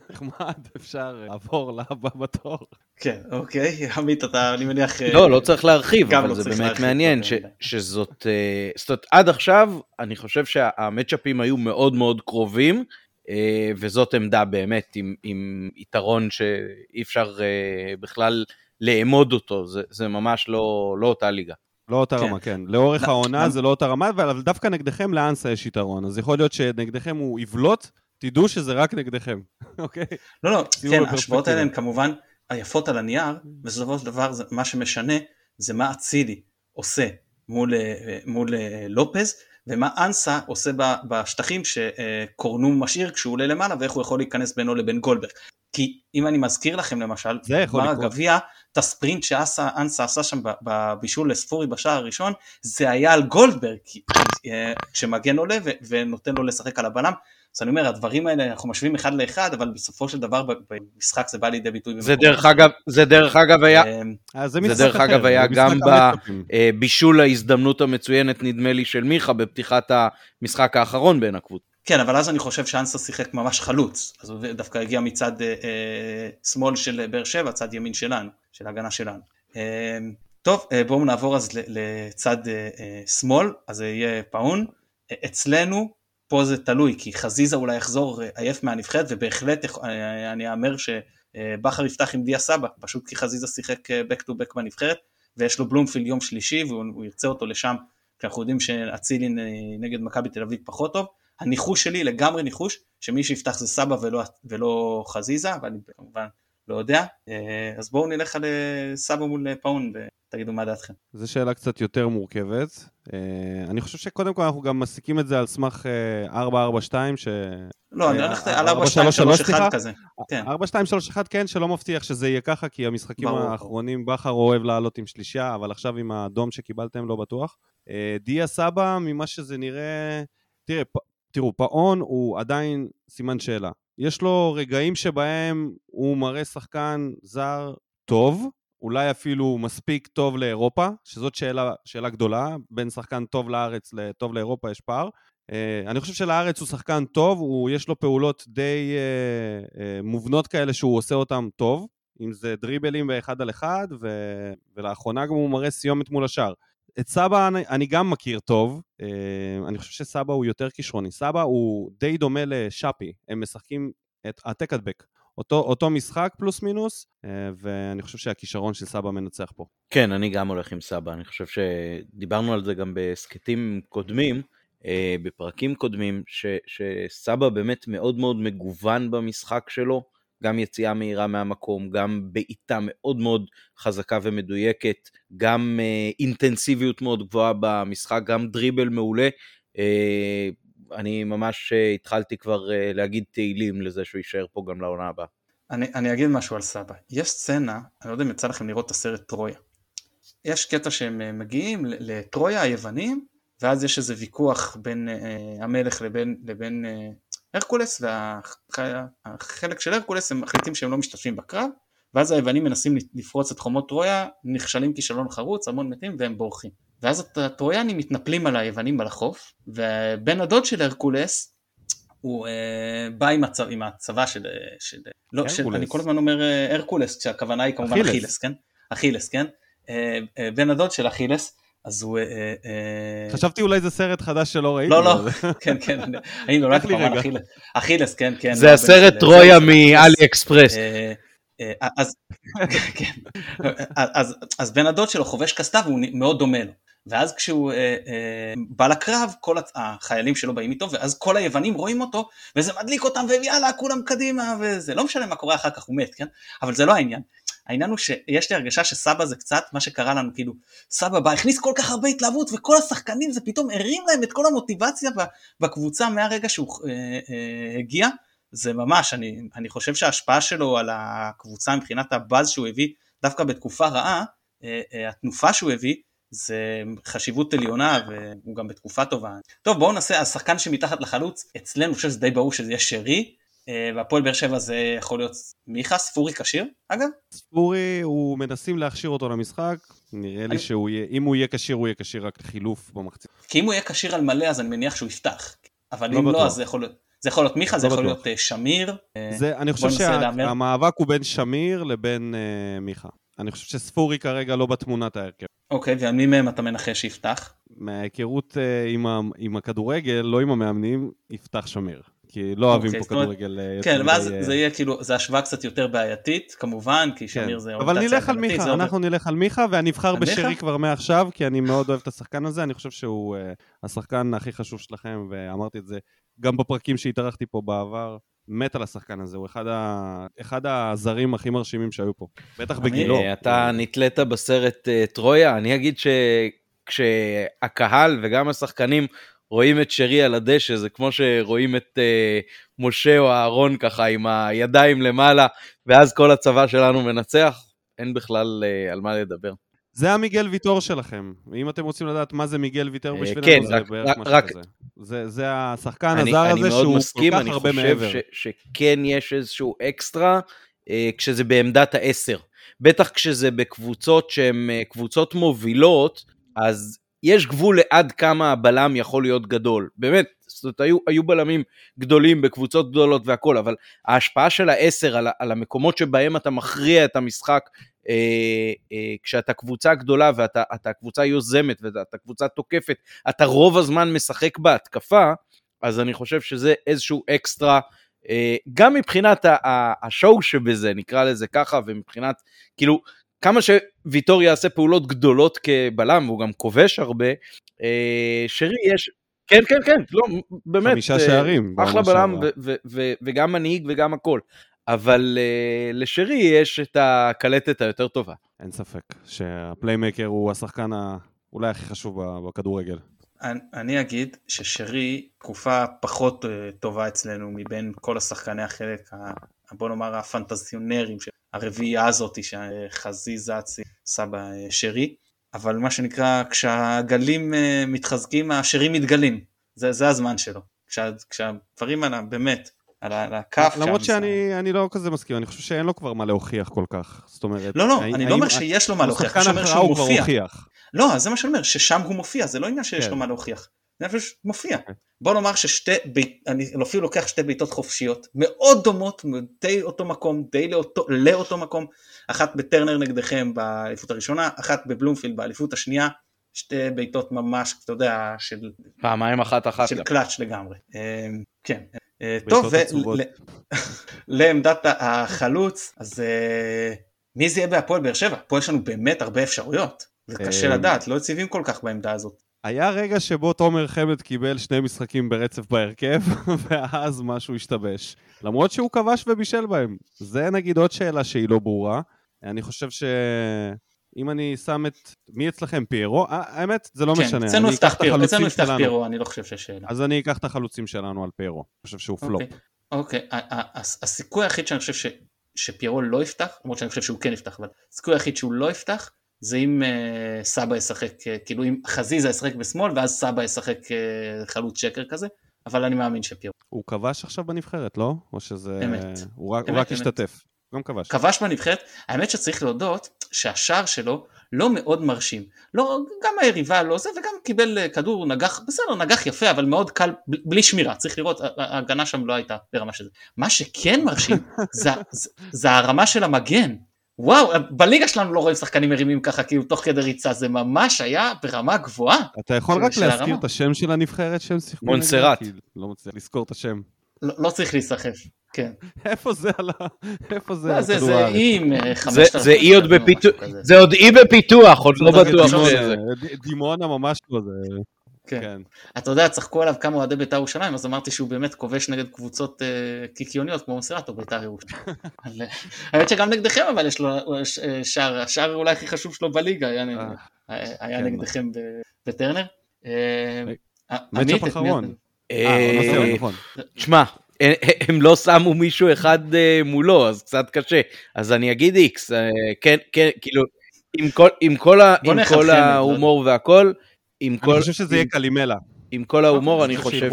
[SPEAKER 2] נחמד, אפשר לעבור לבא בתור.
[SPEAKER 3] כן, אוקיי, עמית, אתה, אני מניח... אה,
[SPEAKER 1] לא, לא צריך להרחיב, אבל
[SPEAKER 3] לא
[SPEAKER 1] זה באמת מעניין
[SPEAKER 3] מדי.
[SPEAKER 1] שזאת... אה, זאת אומרת, עד עכשיו, אני חושב שהמצ'אפים היו מאוד מאוד קרובים, אה, וזאת עמדה באמת עם, עם יתרון שאי אפשר אה, בכלל לאמוד אותו, זה, זה ממש לא, לא אותה ליגה.
[SPEAKER 2] לא אותה
[SPEAKER 3] כן.
[SPEAKER 2] רמה, כן. לאורך
[SPEAKER 3] לא,
[SPEAKER 2] העונה
[SPEAKER 3] גם-
[SPEAKER 2] זה לא אותה רמה, אבל דווקא נגדכם לאנסה יש יתרון. אז יכול להיות שנגדכם הוא יבלוט, תדעו שזה רק נגדכם, אוקיי?
[SPEAKER 3] לא, לא, כן. ההשוואות האלה הן כמובן היפות על הנייר, בסופו של דבר מה שמשנה זה מה אצילי עושה מול, אה, מול אה, לופז, ומה אנסה עושה בשטחים שקורנו משאיר כשהוא עולה למעלה, ואיך הוא יכול להיכנס בינו לבין גולדברג. כי אם אני מזכיר לכם למשל, גמר. הגביע, את הספרינט שאנסה עשה שם בבישול לספורי בשער הראשון, זה היה על גולדברג, אה, כשמגן עולה ונותן לו לשחק על הבלם. אז אני אומר, הדברים האלה, אנחנו משווים אחד לאחד, אבל בסופו של דבר במשחק זה בא לידי ביטוי.
[SPEAKER 1] זה דרך אגב, זה דרך אגב היה
[SPEAKER 3] אחרים.
[SPEAKER 2] אז זה
[SPEAKER 1] דרך אגב היה גם ב-
[SPEAKER 2] המצ'אפים.
[SPEAKER 1] אה, בישול ההזדמנות המצוינת, נדמה לי, של מיכה בפתיחת המשחק האחרון בין הקבוצות.
[SPEAKER 3] כן, אבל אז אני חושב שאנסה שיחק ממש חלוץ, אז הוא דווקא הגיע מצד אה, אה, שמאל של באר שבע, צד ימין שלנו, של ההגנה שלנו. אה, טוב, אה, בואו נעבור אז לצד אה, אה, שמאל, אז זה יהיה פאון. אה, אצלנו, פה זה תלוי, כי חזיזה אולי יחזור אה, עייף מהנבחרת, ובהחלט אה, אני אאמר שבכר יפתח עם דיה סבא, פשוט כי חזיזה שיחק אה, back to back בנבחרת, ויש לו בלומפילד יום שלישי, והוא הוא ירצה אותו לשם, כי אנחנו יודעים שאצילי נגד מכבי תל אביב פחות טוב. הניחוש שלי לגמרי ניחוש שמי שיפתח זה סבא ולא, ולא חזיזה, אבל אני כמובן לא יודע. אה, אז בואו נלך על אה, סבא מול אה, פאון ותגידו מה דעתכם.
[SPEAKER 2] זו שאלה קצת יותר מורכבת. אה, אני חושב שקודם כל אנחנו גם מסיקים את זה על סמך אה, 442, ש...
[SPEAKER 3] לא, אני
[SPEAKER 2] אה,
[SPEAKER 3] הולך על
[SPEAKER 2] 4,
[SPEAKER 3] 4, 2, 3, 1
[SPEAKER 2] סליחה?
[SPEAKER 3] כזה. כן.
[SPEAKER 2] 4231 כן, שלא מבטיח שזה יהיה ככה, כי המשחקים. האחרונים, בכר אוהב לעלות עם שלישייה, אבל עכשיו עם האדום שקיבלתם לא בטוח. אה, דיה סבא, ממה שזה נראה... תראה. תראו, פאון הוא עדיין סימן שאלה. יש לו רגעים שבהם הוא מראה שחקן זר טוב, אולי אפילו מספיק טוב לאירופה, שזאת שאלה, שאלה גדולה, בין שחקן טוב לארץ לטוב לאירופה יש פער. Uh, אני חושב שלארץ הוא שחקן טוב, הוא, יש לו פעולות די uh, uh, מובנות כאלה שהוא עושה אותן טוב, אם זה דריבלים באחד על אחד, ו, ולאחרונה גם הוא מראה סיומת מול השאר. את סבא אני, אני גם מכיר טוב, uh, אני חושב שסבא הוא יותר כישרוני. סבא הוא די דומה לשאפי, הם משחקים את העתק הדבק. אותו, אותו משחק פלוס מינוס, uh, ואני חושב שהכישרון של סבא מנצח פה.
[SPEAKER 1] כן, אני גם הולך עם סבא, אני חושב שדיברנו על זה גם בהסכתים קודמים, אה, בפרקים קודמים, ש, שסבא באמת מאוד מאוד מגוון במשחק שלו, גם יציאה מהירה מהמקום, גם בעיטה מאוד מאוד חזקה ומדויקת, גם אה, אינטנסיביות מאוד גבוהה במשחק, גם דריבל מעולה. אני ממש אה, התחלתי כבר אה, להגיד תהילים לזה שהוא יישאר פה גם לעונה הבאה.
[SPEAKER 3] אני, אני אגיד משהו על סבא. יש סצנה, אני לא יודע אם יצא לכם לראות את הסרט טרויה. יש קטע שהם אה, מגיעים לטרויה היוונים, ואז יש איזה ויכוח בין אה, המלך לבין, לבין אה, הרקולס, והחלק של הרקולס הם מחליטים שהם לא משתתפים בקרב, ואז היוונים מנסים לפרוץ את חומות טרויה, נכשלים כישלון חרוץ, המון מתים והם בורחים. ואז הטרויאנים מתנפלים על היוונים על החוף, ובן הדוד של הרקולס הוא אה, בא עם, הצבא, עם הצבא של, של, לא, של, אני כל הזמן אומר אה, הרקולס, כשהכוונה היא כמובן אכילס, אכילס כן? אכילס, כן? אה, אה, בן הדוד של אכילס, אז הוא... אה,
[SPEAKER 2] אה, חשבתי אולי זה סרט חדש שלא ראיתי.
[SPEAKER 3] לא, לא, כן, כן, אני נולדתי כמובן אכילס, אכילס, כן, כן.
[SPEAKER 1] זה הסרט טרויה מאלי אקספרס.
[SPEAKER 3] אז, אז, אז בן הדוד שלו חובש קסדה והוא מאוד דומה לו. ואז כשהוא אה, אה, בא לקרב, כל החיילים שלו באים איתו, ואז כל היוונים רואים אותו, וזה מדליק אותם, ויאללה, כולם קדימה, וזה לא משנה מה קורה אחר כך, הוא מת, כן? אבל זה לא העניין. העניין הוא שיש לי הרגשה שסבא זה קצת מה שקרה לנו, כאילו, סבא בא, הכניס כל כך הרבה התלהבות, וכל השחקנים זה פתאום הרים להם את כל המוטיבציה בקבוצה מהרגע שהוא אה, אה, הגיע, זה ממש, אני, אני חושב שההשפעה שלו על הקבוצה מבחינת הבאז שהוא הביא, דווקא בתקופה רעה, אה, אה, התנופה שהוא הביא, זה חשיבות עליונה והוא גם בתקופה טובה. טוב בואו נעשה, השחקן שמתחת לחלוץ, אצלנו אני חושב שזה די ברור שזה יהיה שרי, אה, והפועל באר שבע זה יכול להיות מיכה, ספורי כשיר אגב?
[SPEAKER 2] ספורי, הוא מנסים להכשיר אותו למשחק, נראה לי אני... שהוא יהיה, אם הוא יהיה כשיר הוא יהיה כשיר רק לחילוף במחצית.
[SPEAKER 3] כי אם הוא יהיה כשיר על מלא אז אני מניח שהוא יפתח, אבל לא אם בטוח. לא אז זה יכול להיות. זה יכול להיות מיכה, זה לא יכול בטוח. להיות uh, שמיר.
[SPEAKER 2] זה, אני חושב שהמאבק הוא בין שמיר לבין מיכה. אני חושב שספורי כרגע לא בתמונת ההרכב.
[SPEAKER 3] אוקיי, ועל מי מהם אתה מנחש שיפתח?
[SPEAKER 2] מההיכרות uh, עם, ה, עם הכדורגל, לא עם המאמנים, יפתח שמיר. כי לא אוהבים אוקיי, פה כדורגל.
[SPEAKER 3] אה, כן, ואז זה יהיה כאילו, זה השוואה קצת יותר בעייתית, כמובן, כי כן. שמיר זה
[SPEAKER 2] אבל נלך על מיכה, אנחנו נלך על מיכה, ואני אבחר בשרי כבר מעכשיו, כי אני מאוד אוהב את השחקן הזה, אני חושב שהוא השחקן הכי חשוב שלכם, ואמרתי את זה גם בפרקים שהתארחתי פה בעבר. מת על השחקן הזה, הוא אחד, ה... אחד הזרים הכי מרשימים שהיו פה, בטח בגילו.
[SPEAKER 1] אתה נתלית בסרט uh, טרויה, אני אגיד שכשהקהל וגם השחקנים רואים את שרי על הדשא, זה כמו שרואים את uh, משה או אהרון ככה עם הידיים למעלה, ואז כל הצבא שלנו מנצח, אין בכלל uh, על מה לדבר.
[SPEAKER 2] זה המיגל ויטור שלכם, ואם אתם רוצים לדעת מה זה מיגל ויטור בשבילנו, כן, זה רק, בערך משהו כזה. זה, זה השחקן אני, הזר אני הזה שהוא מסכים, כל כך הרבה מעבר. אני מאוד
[SPEAKER 1] מסכים, אני חושב שכן יש איזשהו אקסטרה אה, כשזה בעמדת העשר. בטח כשזה בקבוצות שהן אה, קבוצות מובילות, אז יש גבול לעד כמה הבלם יכול להיות גדול. באמת, זאת אומרת, היו, היו בלמים גדולים בקבוצות גדולות והכול, אבל ההשפעה של העשר על, על המקומות שבהם אתה מכריע את המשחק אה, אה, כשאתה קבוצה גדולה ואתה קבוצה יוזמת ואתה קבוצה תוקפת, אתה רוב הזמן משחק בהתקפה, אז אני חושב שזה איזשהו אקסטרה, אה, גם מבחינת השואו שבזה, נקרא לזה ככה, ומבחינת, כאילו, כמה שוויטור יעשה פעולות גדולות כבלם, והוא גם כובש הרבה, שרי יש... כן, כן, כן, לא, באמת.
[SPEAKER 2] חמישה שערים.
[SPEAKER 1] אחלה בלם, וגם מנהיג וגם הכל. אבל uh, לשרי יש את הקלטת היותר טובה.
[SPEAKER 2] אין ספק שהפליימקר הוא השחקן אולי הכי חשוב בכדורגל.
[SPEAKER 3] אני, אני אגיד ששרי תקופה פחות uh, טובה אצלנו מבין כל השחקני החלק, ה, בוא נאמר הפנטזיונרים, הרביעייה הזאת שחזיזה סבא שרי, אבל מה שנקרא כשהגלים uh, מתחזקים השרי מתגלים, זה, זה הזמן שלו. כשה, כשהדברים האלה באמת על הכף.
[SPEAKER 2] למרות שאני לא כזה מסכים, אני חושב שאין לו כבר מה להוכיח כל כך. זאת אומרת...
[SPEAKER 3] לא, לא, אני לא אומר שיש לו מה להוכיח,
[SPEAKER 2] אני אומר שהוא מופיע.
[SPEAKER 3] לא, זה מה שאני אומר, ששם הוא מופיע, זה לא עניין שיש כן. לו מה להוכיח. זה פשוט מופיע. כן. בוא נאמר ששתי, אני אפילו לוקח שתי בעיטות חופשיות, מאוד דומות, די אותו מקום, די לאותו, לאותו מקום, אחת בטרנר נגדכם באליפות הראשונה, אחת בבלומפילד באליפות השנייה, שתי בעיטות ממש, אתה יודע, של...
[SPEAKER 1] פעמיים אחת אחת.
[SPEAKER 3] של קלאץ' לגמרי. אמ, כן. אה, טוב, ולעמדת החלוץ, אז אה, מי זה יהיה בהפועל באר שבע? פה יש לנו באמת הרבה אפשרויות, זה קשה אה, לדעת, לא יציבים כל כך בעמדה הזאת.
[SPEAKER 2] היה רגע שבו תומר חמד קיבל שני משחקים ברצף בהרכב, ואז משהו השתבש. למרות שהוא כבש ובישל בהם. זה נגיד עוד שאלה שהיא לא ברורה. אני חושב ש... אם אני שם את... מי אצלכם? פיירו? האמת, זה לא
[SPEAKER 3] כן,
[SPEAKER 2] משנה.
[SPEAKER 3] אצלנו יפתח
[SPEAKER 2] אקח את
[SPEAKER 3] פיירו, אצלנו יפתח
[SPEAKER 2] שלנו.
[SPEAKER 3] פיירו, אני לא חושב שיש שאלה.
[SPEAKER 2] אז אני אקח את החלוצים שלנו על פיירו. אני חושב שהוא פלופ.
[SPEAKER 3] אוקיי, אוקיי, הסיכוי היחיד שאני חושב ש- שפיירו לא יפתח, למרות שאני חושב שהוא כן יפתח, אבל הסיכוי היחיד שהוא לא יפתח, זה אם אה, סבא ישחק, אה, כאילו אם חזיזה ישחק בשמאל, ואז סבא ישחק אה, חלוץ שקר כזה, אבל אני מאמין שפיירו.
[SPEAKER 2] הוא כבש עכשיו בנבחרת, לא? או שזה...
[SPEAKER 3] אמת.
[SPEAKER 2] הוא רק, הוא
[SPEAKER 3] אמת,
[SPEAKER 2] רק
[SPEAKER 3] אמת.
[SPEAKER 2] השתתף. גם כבש.
[SPEAKER 3] כבש בנבחרת, האמת שצריך להודות שהשער שלו לא מאוד מרשים. לא, גם היריבה לא זה, וגם קיבל כדור, נגח, בסדר, נגח יפה, אבל מאוד קל, בלי שמירה, צריך לראות, ההגנה שם לא הייתה ברמה של זה. מה שכן מרשים, זה, זה, זה הרמה של המגן. וואו, בליגה שלנו לא רואים שחקנים מרימים ככה, כאילו תוך כדי ריצה, זה ממש היה ברמה גבוהה.
[SPEAKER 2] אתה יכול רק להזכיר
[SPEAKER 3] הרמה.
[SPEAKER 2] את השם של הנבחרת שהם שיחקו?
[SPEAKER 1] מונסרט.
[SPEAKER 2] כי לא מצליח לזכור את השם.
[SPEAKER 3] לא, לא צריך להיסחף, כן.
[SPEAKER 2] איפה זה על ה... איפה זה על
[SPEAKER 3] זה,
[SPEAKER 2] כדור
[SPEAKER 3] זה? אי עם אה,
[SPEAKER 1] זה-
[SPEAKER 3] 5,000
[SPEAKER 1] זה אי עוד בפיתוח. זה עוד אי בפיתוח, עוד לא בטוח.
[SPEAKER 2] ד- דימונה ממש לא זה.
[SPEAKER 3] כן.
[SPEAKER 2] כן.
[SPEAKER 3] אתה יודע, צחקו עליו כמה אוהדי בית"ר ירושלים, אז אמרתי שהוא באמת כובש נגד קבוצות אה, קיקיוניות כמו מוסרט או בית"ר ירושלים. אבל, אה, האמת שגם נגדכם אבל יש לו אה, שער, השער אולי הכי חשוב שלו בליגה היה, נגד- היה היה. נגדכם ב- בטרנר.
[SPEAKER 2] מצ'אפ אחרון.
[SPEAKER 1] תשמע, הם לא שמו מישהו אחד מולו, אז קצת קשה. אז אני אגיד איקס, כן, כן, כאילו, עם כל- עם כל ה-
[SPEAKER 3] בוא
[SPEAKER 1] עם
[SPEAKER 3] נחלחל,
[SPEAKER 1] כל
[SPEAKER 3] לא.
[SPEAKER 1] ההומור והכל, עם כל...
[SPEAKER 2] אני חושב שזה יהיה
[SPEAKER 1] עם-
[SPEAKER 2] קלימלה.
[SPEAKER 1] עם כל ההומור,
[SPEAKER 2] אני חושב.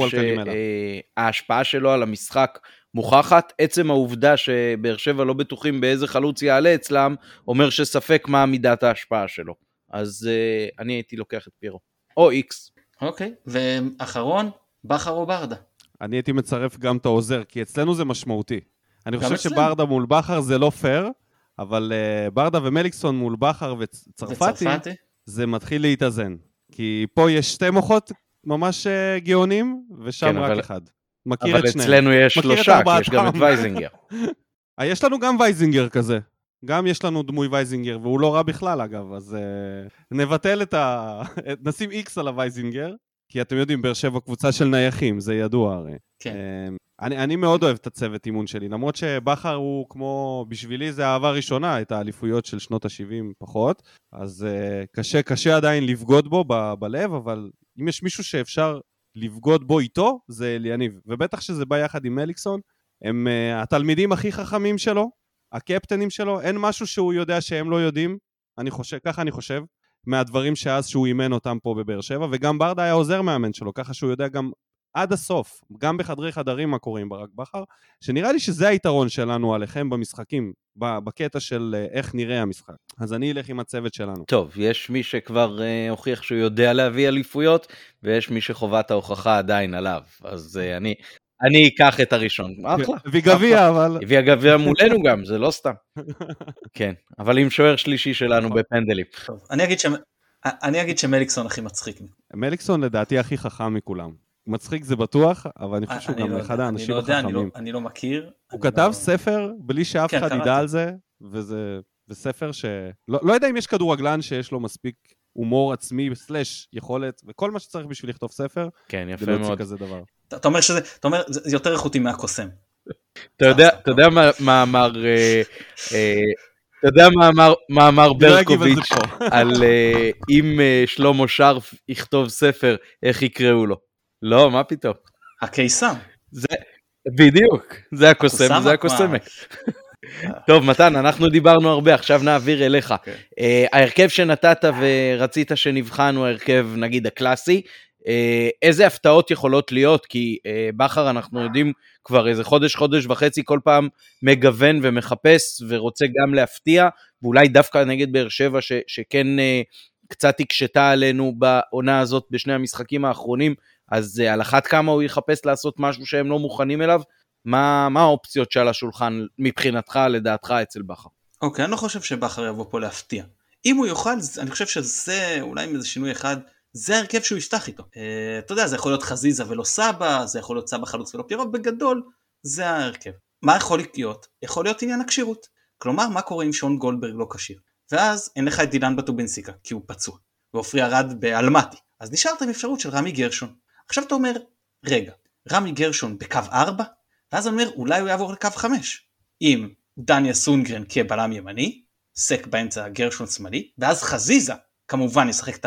[SPEAKER 1] שההשפעה שלו על המשחק מוכחת. עצם העובדה שבאר שבע לא בטוחים באיזה חלוץ יעלה אצלם, אומר שספק מה מידת ההשפעה שלו. אז אה, אני הייתי לוקח את פירו. או איקס.
[SPEAKER 3] אוקיי, ואחרון, בכר או ברדה.
[SPEAKER 2] אני הייתי מצרף גם את העוזר, כי אצלנו זה משמעותי. אני חושב
[SPEAKER 3] אצלנו.
[SPEAKER 2] שברדה מול בכר זה לא פייר, אבל uh, ברדה ומליקסון מול בכר וצרפתי,
[SPEAKER 3] וצרפתי?
[SPEAKER 2] זה מתחיל להתאזן. כי פה יש שתי מוחות ממש uh, גאונים, ושם
[SPEAKER 1] כן,
[SPEAKER 2] רק
[SPEAKER 1] אבל-
[SPEAKER 2] אחד. מכיר
[SPEAKER 1] אבל
[SPEAKER 2] את שניהם.
[SPEAKER 1] אצלנו יש שלושה, כי. יש גם את וייזינגר.
[SPEAKER 2] אה, יש לנו גם וייזינגר כזה. גם יש לנו דמוי וייזינגר, והוא לא רע בכלל אגב, אז uh, נבטל את ה... נשים איקס על הווייזינגר, כי אתם יודעים, באר שבע קבוצה של נייחים, זה ידוע הרי.
[SPEAKER 3] כן.
[SPEAKER 2] אמ, אני, אני מאוד אוהב את הצוות אימון שלי, למרות שבכר הוא כמו, בשבילי זה אהבה ראשונה, את האליפויות של שנות ה-70 פחות, אז uh, קשה, קשה עדיין לבגוד בו ב- בלב, אבל אם יש מישהו שאפשר לבגוד בו איתו, זה אליניב. ובטח שזה בא יחד עם מליקסון, הם uh, התלמידים הכי חכמים שלו, הקפטנים שלו, אין משהו שהוא יודע שהם לא יודעים, אני חושב, ככה אני חושב, מהדברים שאז שהוא אימן אותם פה בבאר שבע, וגם ברדה היה עוזר מאמן שלו, ככה שהוא יודע גם עד הסוף, גם בחדרי חדרים מה קורה עם ברק בכר, שנראה לי שזה היתרון שלנו עליכם במשחקים, ב- בקטע של אה, איך נראה המשחק. אז אני אלך עם הצוות שלנו.
[SPEAKER 1] טוב, יש מי שכבר אה, הוכיח שהוא יודע להביא אליפויות, ויש מי שחובת ההוכחה עדיין עליו. אז אה, אני, אני אקח את הראשון. אחלה.
[SPEAKER 2] וגביע, אבל...
[SPEAKER 1] הביא הגביע מולנו גם, זה לא סתם. כן, אבל עם שוער שלישי שלנו
[SPEAKER 2] נכון.
[SPEAKER 1] בפנדלים.
[SPEAKER 3] טוב, אני אגיד, ש... אני אגיד שמליקסון הכי מצחיק.
[SPEAKER 2] מליקסון לדעתי הכי חכם מכולם. מצחיק זה בטוח, אבל אני חושב שהוא
[SPEAKER 3] אני
[SPEAKER 2] גם
[SPEAKER 3] לא
[SPEAKER 2] אחד האנשים
[SPEAKER 3] אני לא יודע, אני לא-
[SPEAKER 2] החכמים.
[SPEAKER 3] אני לא מכיר.
[SPEAKER 2] הוא כתב ספר בלי שאף
[SPEAKER 3] כן,
[SPEAKER 2] אחד. ידע על זה, וזה זה ספר ש... לא, לא יודע אם יש כדורגלן שיש לו מספיק הומור עצמי, סלאש יכולת, וכל מה שצריך בשביל לכתוב ספר,
[SPEAKER 1] כן, יפה
[SPEAKER 2] ולהוציא
[SPEAKER 1] מאוד.
[SPEAKER 2] כזה דבר.
[SPEAKER 3] אתה אומר שזה, אתה אומר, זה יותר איכותי מהקוסם.
[SPEAKER 1] אתה יודע, יודע מה- מה אמר, אה, אה, אתה יודע מה אמר- ברקוביץ'. על אה, אם אה, שלמה שרף יכתוב ספר, איך יקראו לו? לא, מה פתאום.
[SPEAKER 3] הקיסם.
[SPEAKER 1] זה, בדיוק, זה הקוסם, זה? הקוסמת. טוב, מתן, אנחנו דיברנו הרבה, עכשיו נעביר אליך.
[SPEAKER 3] אוקיי.
[SPEAKER 1] אה, ההרכב שנתת ורצית שנבחן הוא ההרכב, נגיד, הקלאסי. אה, איזה הפתעות יכולות להיות? כי אה, בכר, אנחנו יודעים, כבר איזה חודש, חודש וחצי, כל פעם מגוון ומחפש ורוצה גם להפתיע, ואולי דווקא נגד באר שבע, ש, שכן אה, קצת הקשתה עלינו בעונה הזאת בשני המשחקים האחרונים, אז אה, על אחת כמה הוא יחפש לעשות משהו שהם לא מוכנים אליו. מה, מה האופציות שעל השולחן מבחינתך, לדעתך, אצל בכר?
[SPEAKER 3] אוקיי, אני לא חושב שבכר יבוא פה להפתיע. אם הוא יוכל, אני חושב שזה, אולי עם איזה שינוי אחד, זה ההרכב שהוא יפתח איתו. אה, אתה יודע, זה יכול להיות חזיזה ולא סבא, זה יכול להיות סבא חלוץ ולא פירו, בגדול, זה ההרכב. מה יכול להיות? יכול להיות עניין הכשירות. כלומר, מה קורה אם שון גולדברג לא כשיר? ואז אין לך את דילן בטובינסיקה, כי הוא פצוע, ועופרי ארד באלמטי. אז נשארת עם אפשרות של רמי גרשון. עכשיו אתה אומר, רגע, רמי גרשון בקו 4? ואז אני אומר, אולי הוא יעבור לקו 5. עם דניה סונגרן כבלם ימני, סק באמצע גרשון שמאלי, ואז חזיזה כמובן ישחק את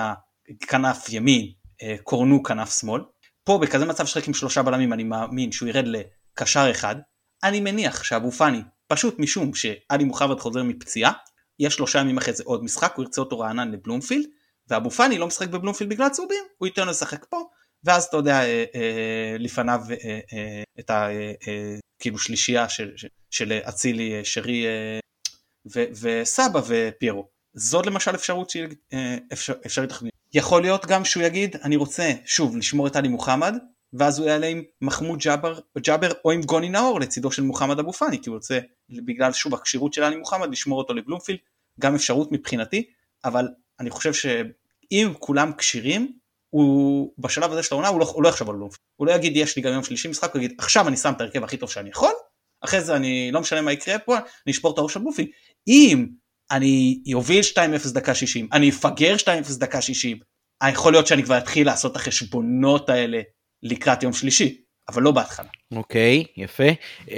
[SPEAKER 3] הכנף ימין, אה, קורנו כנף שמאל. פה בכזה מצב שחק עם שלושה בלמים אני מאמין שהוא ירד לקשר אחד. אני מניח שאבו פאני, פשוט משום שאלי מוחמד חוזר מפציעה, יש שלושה ימים אחרי זה עוד משחק, הוא ירצה אותו רענן לבלומפילד, ואבו פאני לא משחק בבלומפילד בגלל צהובים, הוא ייתן לו לשחק פה, ואז אתה יודע אה, אה, לפניו אה, את הכאילו אה, שלישייה של אצילי, שרי ו, וסבא ופיירו. זאת למשל אפשרות שהיא אפשר, אפשרית תכנית. יכול להיות גם שהוא יגיד אני רוצה שוב לשמור את עלי מוחמד ואז הוא יעלה עם מחמוד ג'אבר, ג'אבר או עם גוני נאור לצידו של מוחמד אבו פאני כי הוא רוצה בגלל שוב הכשירות של עלי מוחמד לשמור אותו לבלומפילד גם אפשרות מבחינתי אבל אני חושב שאם כולם כשירים הוא בשלב הזה של העונה הוא לא, הוא לא יחשוב על בלומפילד הוא לא יגיד יש לי גם יום שלישי משחק הוא יגיד עכשיו אני שם את ההרכב הכי טוב שאני יכול אחרי זה אני לא משנה מה יקרה פה אני אשבור את הראש של בלומפילד אם אני אוביל 2-0 דקה 60, אני אפגר 2-0 דקה 60, יכול להיות שאני כבר אתחיל לעשות את החשבונות האלה לקראת יום שלישי, אבל לא בהתחלה.
[SPEAKER 1] אוקיי, okay, יפה. Uh,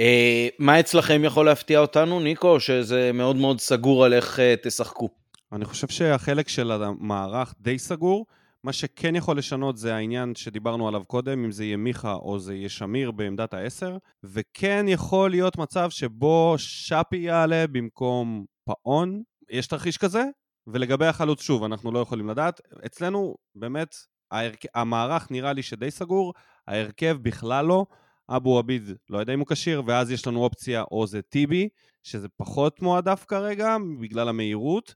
[SPEAKER 1] מה אצלכם יכול להפתיע אותנו, ניקו, שזה מאוד מאוד סגור על איך uh, תשחקו?
[SPEAKER 2] אני חושב שהחלק של המערך די סגור. מה שכן יכול לשנות זה העניין שדיברנו עליו קודם, אם זה יהיה מיכה או זה יהיה שמיר בעמדת העשר, וכן יכול להיות מצב שבו שפי יעלה במקום פאון, יש תרחיש כזה, ולגבי החלוץ, שוב, אנחנו לא יכולים לדעת. אצלנו, באמת, ההרכ... המערך נראה לי שדי סגור, ההרכב בכלל לא. אבו עביד, לא יודע אם הוא כשיר, ואז יש לנו אופציה או זה טיבי, שזה פחות מועדף כרגע, בגלל המהירות,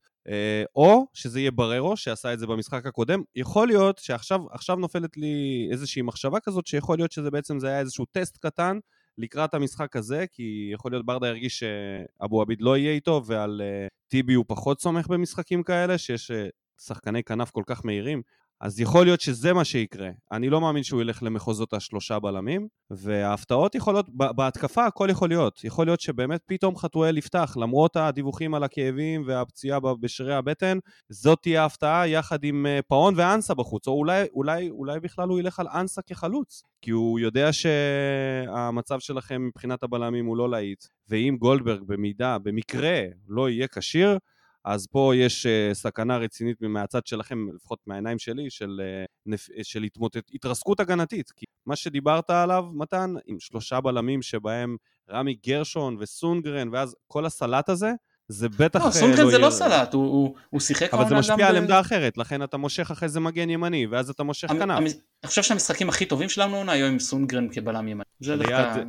[SPEAKER 2] או שזה יהיה בררו, שעשה את זה במשחק הקודם. יכול להיות שעכשיו נופלת לי איזושהי מחשבה כזאת, שיכול להיות שזה בעצם זה היה איזשהו טסט קטן לקראת המשחק הזה, כי יכול להיות ברדה ירגיש שאבו עביד לא יהיה איתו, ועל uh, טיבי הוא פחות סומך במשחקים כאלה, שיש uh, שחקני כנף כל כך מהירים. אז יכול להיות שזה מה שיקרה. אני לא מאמין שהוא ילך למחוזות השלושה בלמים, וההפתעות יכולות, בהתקפה הכל יכול להיות. יכול להיות שבאמת פתאום חתואל יפתח, למרות הדיווחים על הכאבים והפציעה בשרירי הבטן, זאת תהיה ההפתעה יחד עם אה, פאון ואנסה בחוץ, או אולי, אולי, אולי בכלל הוא ילך על אנסה כחלוץ, כי הוא יודע שהמצב שלכם מבחינת הבלמים הוא לא להיט, ואם גולדברג במידה, במקרה, לא יהיה כשיר, אז פה יש uh, סכנה רצינית מהצד שלכם, לפחות מהעיניים שלי, של, uh, נפ... של התמוטט... התרסקות הגנתית. כי מה שדיברת עליו, מתן, עם שלושה בלמים שבהם רמי גרשון וסונגרן, ואז כל הסלט הזה, זה בטח
[SPEAKER 3] לא, סונגרן לא זה לא סלט, הוא, הוא, הוא שיחק
[SPEAKER 2] אבל זה משפיע על עמדה אחרת, לכן אתה מושך אחרי זה מגן ימני, ואז אתה מושך כנף. אני
[SPEAKER 3] חושב שהמשחקים הכי טובים שלנו עונה היו עם סונגרן כבלם ימני. זה דווקא...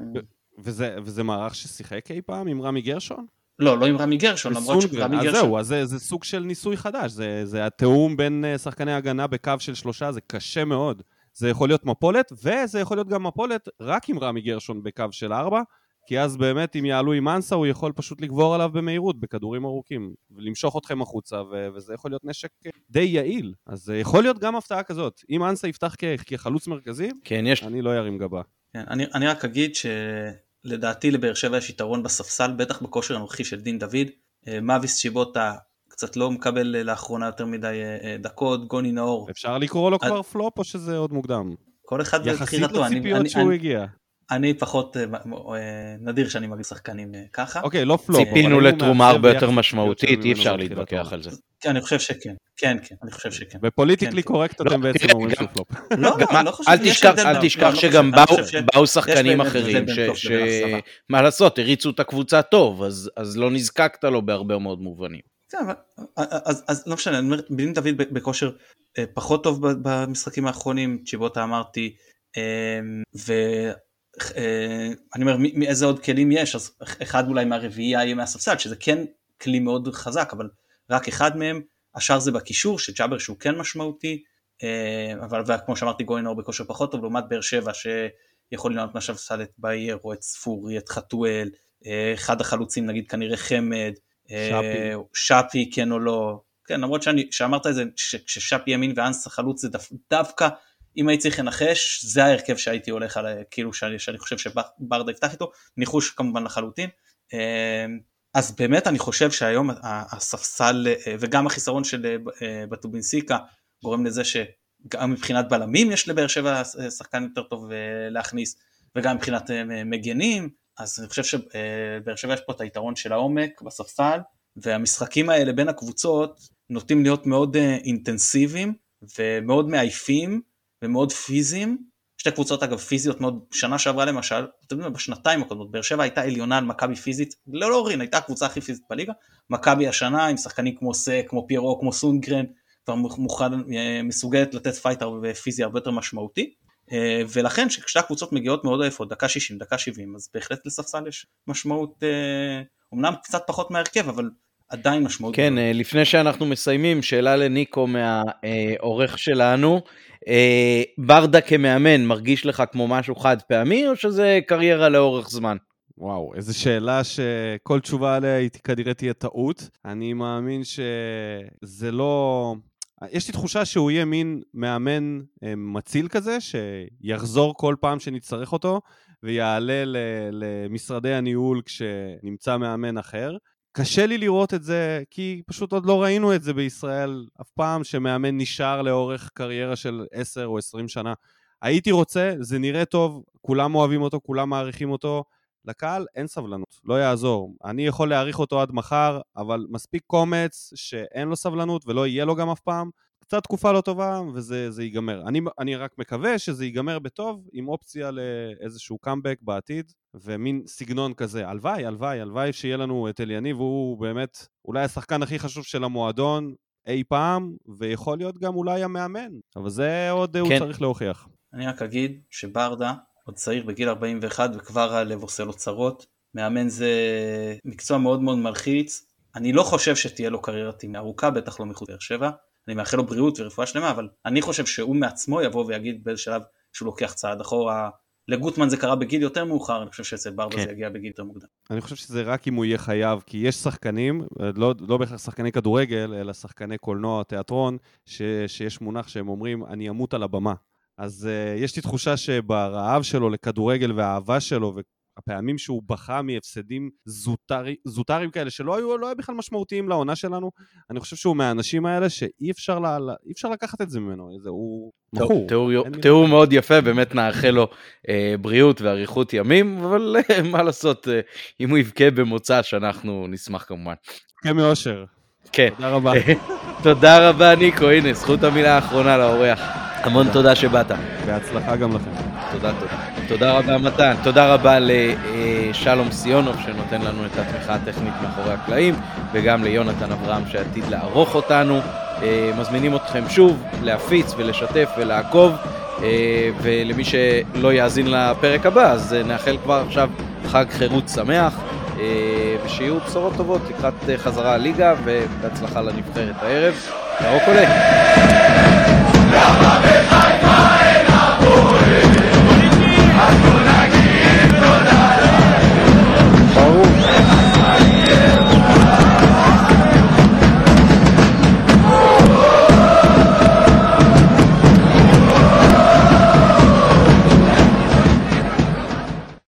[SPEAKER 2] וזה, וזה מערך ששיחק אי פעם עם רמי גרשון?
[SPEAKER 3] לא, לא עם רמי גרשון, למרות שרמי גרשון...
[SPEAKER 2] אז זהו, אז זה, זה סוג של ניסוי חדש, זה, זה התיאום בין אה, שחקני הגנה בקו של שלושה, זה קשה מאוד. זה יכול להיות מפולת, וזה יכול להיות גם מפולת רק עם רמי גרשון בקו של ארבע, כי אז באמת אם יעלו עם אנסה הוא יכול פשוט לגבור עליו במהירות בכדורים ארוכים ולמשוך אתכם החוצה ו- וזה יכול להיות נשק די יעיל אז יכול להיות גם הפתעה כזאת אם אנסה יפתח כ- כחלוץ מרכזי כן, יש... אני לא ארים גבה.
[SPEAKER 3] כן, אני, אני רק אגיד ש... לדעתי לבאר שבע יש יתרון בספסל, בטח בכושר הנוכחי של דין דוד. אה, מאביס שיבוטה קצת לא מקבל אה, לאחרונה יותר מדי אה, דקות, גוני נאור.
[SPEAKER 2] אפשר לקרוא לו כבר פלופ או שזה עוד מוקדם?
[SPEAKER 3] כל אחד
[SPEAKER 2] בבחירתו. יחסית לציפיות שהוא הגיע.
[SPEAKER 3] אני פחות נדיר שאני מגיע שחקנים ככה.
[SPEAKER 2] אוקיי, לא פלופ.
[SPEAKER 1] ציפינו לתרומה הרבה יותר משמעותית, אי אפשר להתווכח על זה.
[SPEAKER 3] כן, אני חושב שכן. כן, כן, אני חושב שכן.
[SPEAKER 2] ו politically כן, correct כן. אתם לא, בעצם אומרים שהוא פלופ.
[SPEAKER 3] לא, לא, לא חושב
[SPEAKER 1] אל תשכח שגם באו שחקנים אחרים, שמה לעשות, הריצו את הקבוצה טוב, אז לא נזקקת לו בהרבה מאוד מובנים.
[SPEAKER 3] כן, אז לא משנה, אני אומר, בלין דוד בכושר אה, פחות טוב במשחקים האחרונים, צ'יבוטה אמרתי, אה, אומר, מאיזה עוד כלים יש, אז אחד אולי מהרביעייה יהיה מהספסל, שזה כן כלי מאוד חזק, אבל רק אחד מהם, השאר זה בקישור, שג'אבר שהוא כן משמעותי, אה, אבל כמו שאמרתי גויינור בכושר פחות טוב, לעומת באר שבע שיכול לנהל עכשיו סל את באייר או את ספורי, את חתואל, אה, אחד החלוצים נגיד כנראה חמד, שפי, שפי כן או לא, כן למרות שאני, שאמרת את זה, ששפי ימין ואנס החלוץ זה דו, דווקא אם הייתי צריך לנחש זה ההרכב שהייתי הולך על, כאילו שאני, שאני חושב שברדה יפתח איתו, ניחוש כמובן לחלוטין. אז באמת אני חושב שהיום הספסל וגם החיסרון של בטובינסיקה גורם לזה גם מבחינת בלמים יש לבאר שבע שחקן יותר טוב להכניס, וגם מבחינת מגנים, אז אני חושב שבאר שבע יש פה את היתרון של העומק בספסל, והמשחקים האלה בין הקבוצות נוטים להיות מאוד אינטנסיביים ומאוד מעייפים ומאוד פיזיים, שתי קבוצות אגב פיזיות מאוד, שנה שעברה למשל, אתם יודעים, בשנתיים הקודמות, באר שבע הייתה עליונה על מכבי פיזית, לא להוריד, הייתה הקבוצה הכי פיזית בליגה, מכבי השנה עם שחקנים כמו סק, כמו פיירו, כמו סונגרן, כבר מוכן, אה, מסוגלת לתת פייט ופיזי הרבה יותר משמעותי, אה, ולכן כששתי הקבוצות מגיעות מאוד עייפות, דקה 60, דקה 70, אז בהחלט לספסל יש משמעות, אומנם אה, קצת פחות מהרכב, אבל עדיין משמעות.
[SPEAKER 1] כן, לפני שאנחנו מסיימים, שאלה לניקו מהעורך שלנו. אה, ברדה כמאמן מרגיש לך כמו משהו חד פעמי, או שזה קריירה לאורך זמן?
[SPEAKER 2] וואו, איזו שאלה שכל תשובה עליה היא כנראה תהיה טעות. אני מאמין שזה לא... יש לי תחושה שהוא יהיה מין מאמן אה, מציל כזה, שיחזור כל פעם שנצטרך אותו, ויעלה למשרדי הניהול כשנמצא מאמן אחר. קשה לי לראות את זה, כי פשוט עוד לא ראינו את זה בישראל אף פעם, שמאמן נשאר לאורך קריירה של 10 או 20 שנה. הייתי רוצה, זה נראה טוב, כולם אוהבים אותו, כולם מעריכים אותו. לקהל אין סבלנות, לא יעזור. אני יכול להעריך אותו עד מחר, אבל מספיק קומץ שאין לו סבלנות ולא יהיה לו גם אף פעם, קצת תקופה לא טובה וזה ייגמר. אני, אני רק מקווה שזה ייגמר בטוב, עם אופציה לאיזשהו קאמבק בעתיד, ומין סגנון כזה. הלוואי, הלוואי, הלוואי שיהיה לנו את אליניב, הוא באמת אולי השחקן הכי חשוב של המועדון אי פעם, ויכול להיות גם אולי המאמן, אבל זה עוד כן. הוא צריך להוכיח.
[SPEAKER 3] אני רק אגיד שברדה עוד צעיר בגיל 41 וכבר הלב עושה לו צרות. מאמן זה מקצוע מאוד מאוד מלחיץ. אני לא חושב שתהיה לו קריירת ארוכה, בטח לא מחוץ לבאר שבע. אני מאחל לו בריאות ורפואה שלמה, אבל אני חושב שהוא מעצמו יבוא ויגיד באיזה שלב שהוא לוקח צעד אחורה. לגוטמן זה קרה בגיל יותר מאוחר, אני חושב שאצל ברדה כן. זה יגיע בגיל יותר מוקדם.
[SPEAKER 2] אני חושב שזה רק אם הוא יהיה חייב, כי יש שחקנים, לא, לא בהכרח שחקני כדורגל, אלא שחקני קולנוע, תיאטרון, ש, שיש מונח שהם אומרים, אני אמות על הבמה. אז uh, יש לי תחושה שברעב שלו לכדורגל והאהבה שלו הפעמים שהוא בכה מהפסדים זוטרי, זוטריים כאלה, שלא היו, לא היו בכלל משמעותיים לעונה שלנו, אני חושב שהוא מהאנשים האלה שאי אפשר, לה, אפשר לקחת את זה ממנו, זה, הוא מכור.
[SPEAKER 1] תיאור, תיאור מאוד יפה, באמת נאחל לו אה, בריאות ואריכות ימים, אבל אה, מה לעשות, אה, אם הוא יבכה במוצא, שאנחנו נשמח כמובן.
[SPEAKER 2] יבכה מאושר.
[SPEAKER 1] כן.
[SPEAKER 2] תודה רבה.
[SPEAKER 1] תודה רבה ניקו, הנה, זכות המילה האחרונה לאורח. המון תודה שבאת.
[SPEAKER 2] בהצלחה גם לכם.
[SPEAKER 1] תודה, תודה. תודה רבה מתן, תודה רבה לשלום סיונוב שנותן לנו את התמיכה הטכנית מאחורי הקלעים, וגם ליונתן אברהם שעתיד לערוך אותנו. אה, מזמינים אתכם שוב להפיץ ולשתף ולעקוב, אה, ולמי שלא יאזין לפרק הבא, אז אה, נאחל כבר עכשיו חג חירות שמח. ושיהיו בשורות טובות לקראת חזרה הליגה ובהצלחה לנבחרת הערב. ירוק עולה.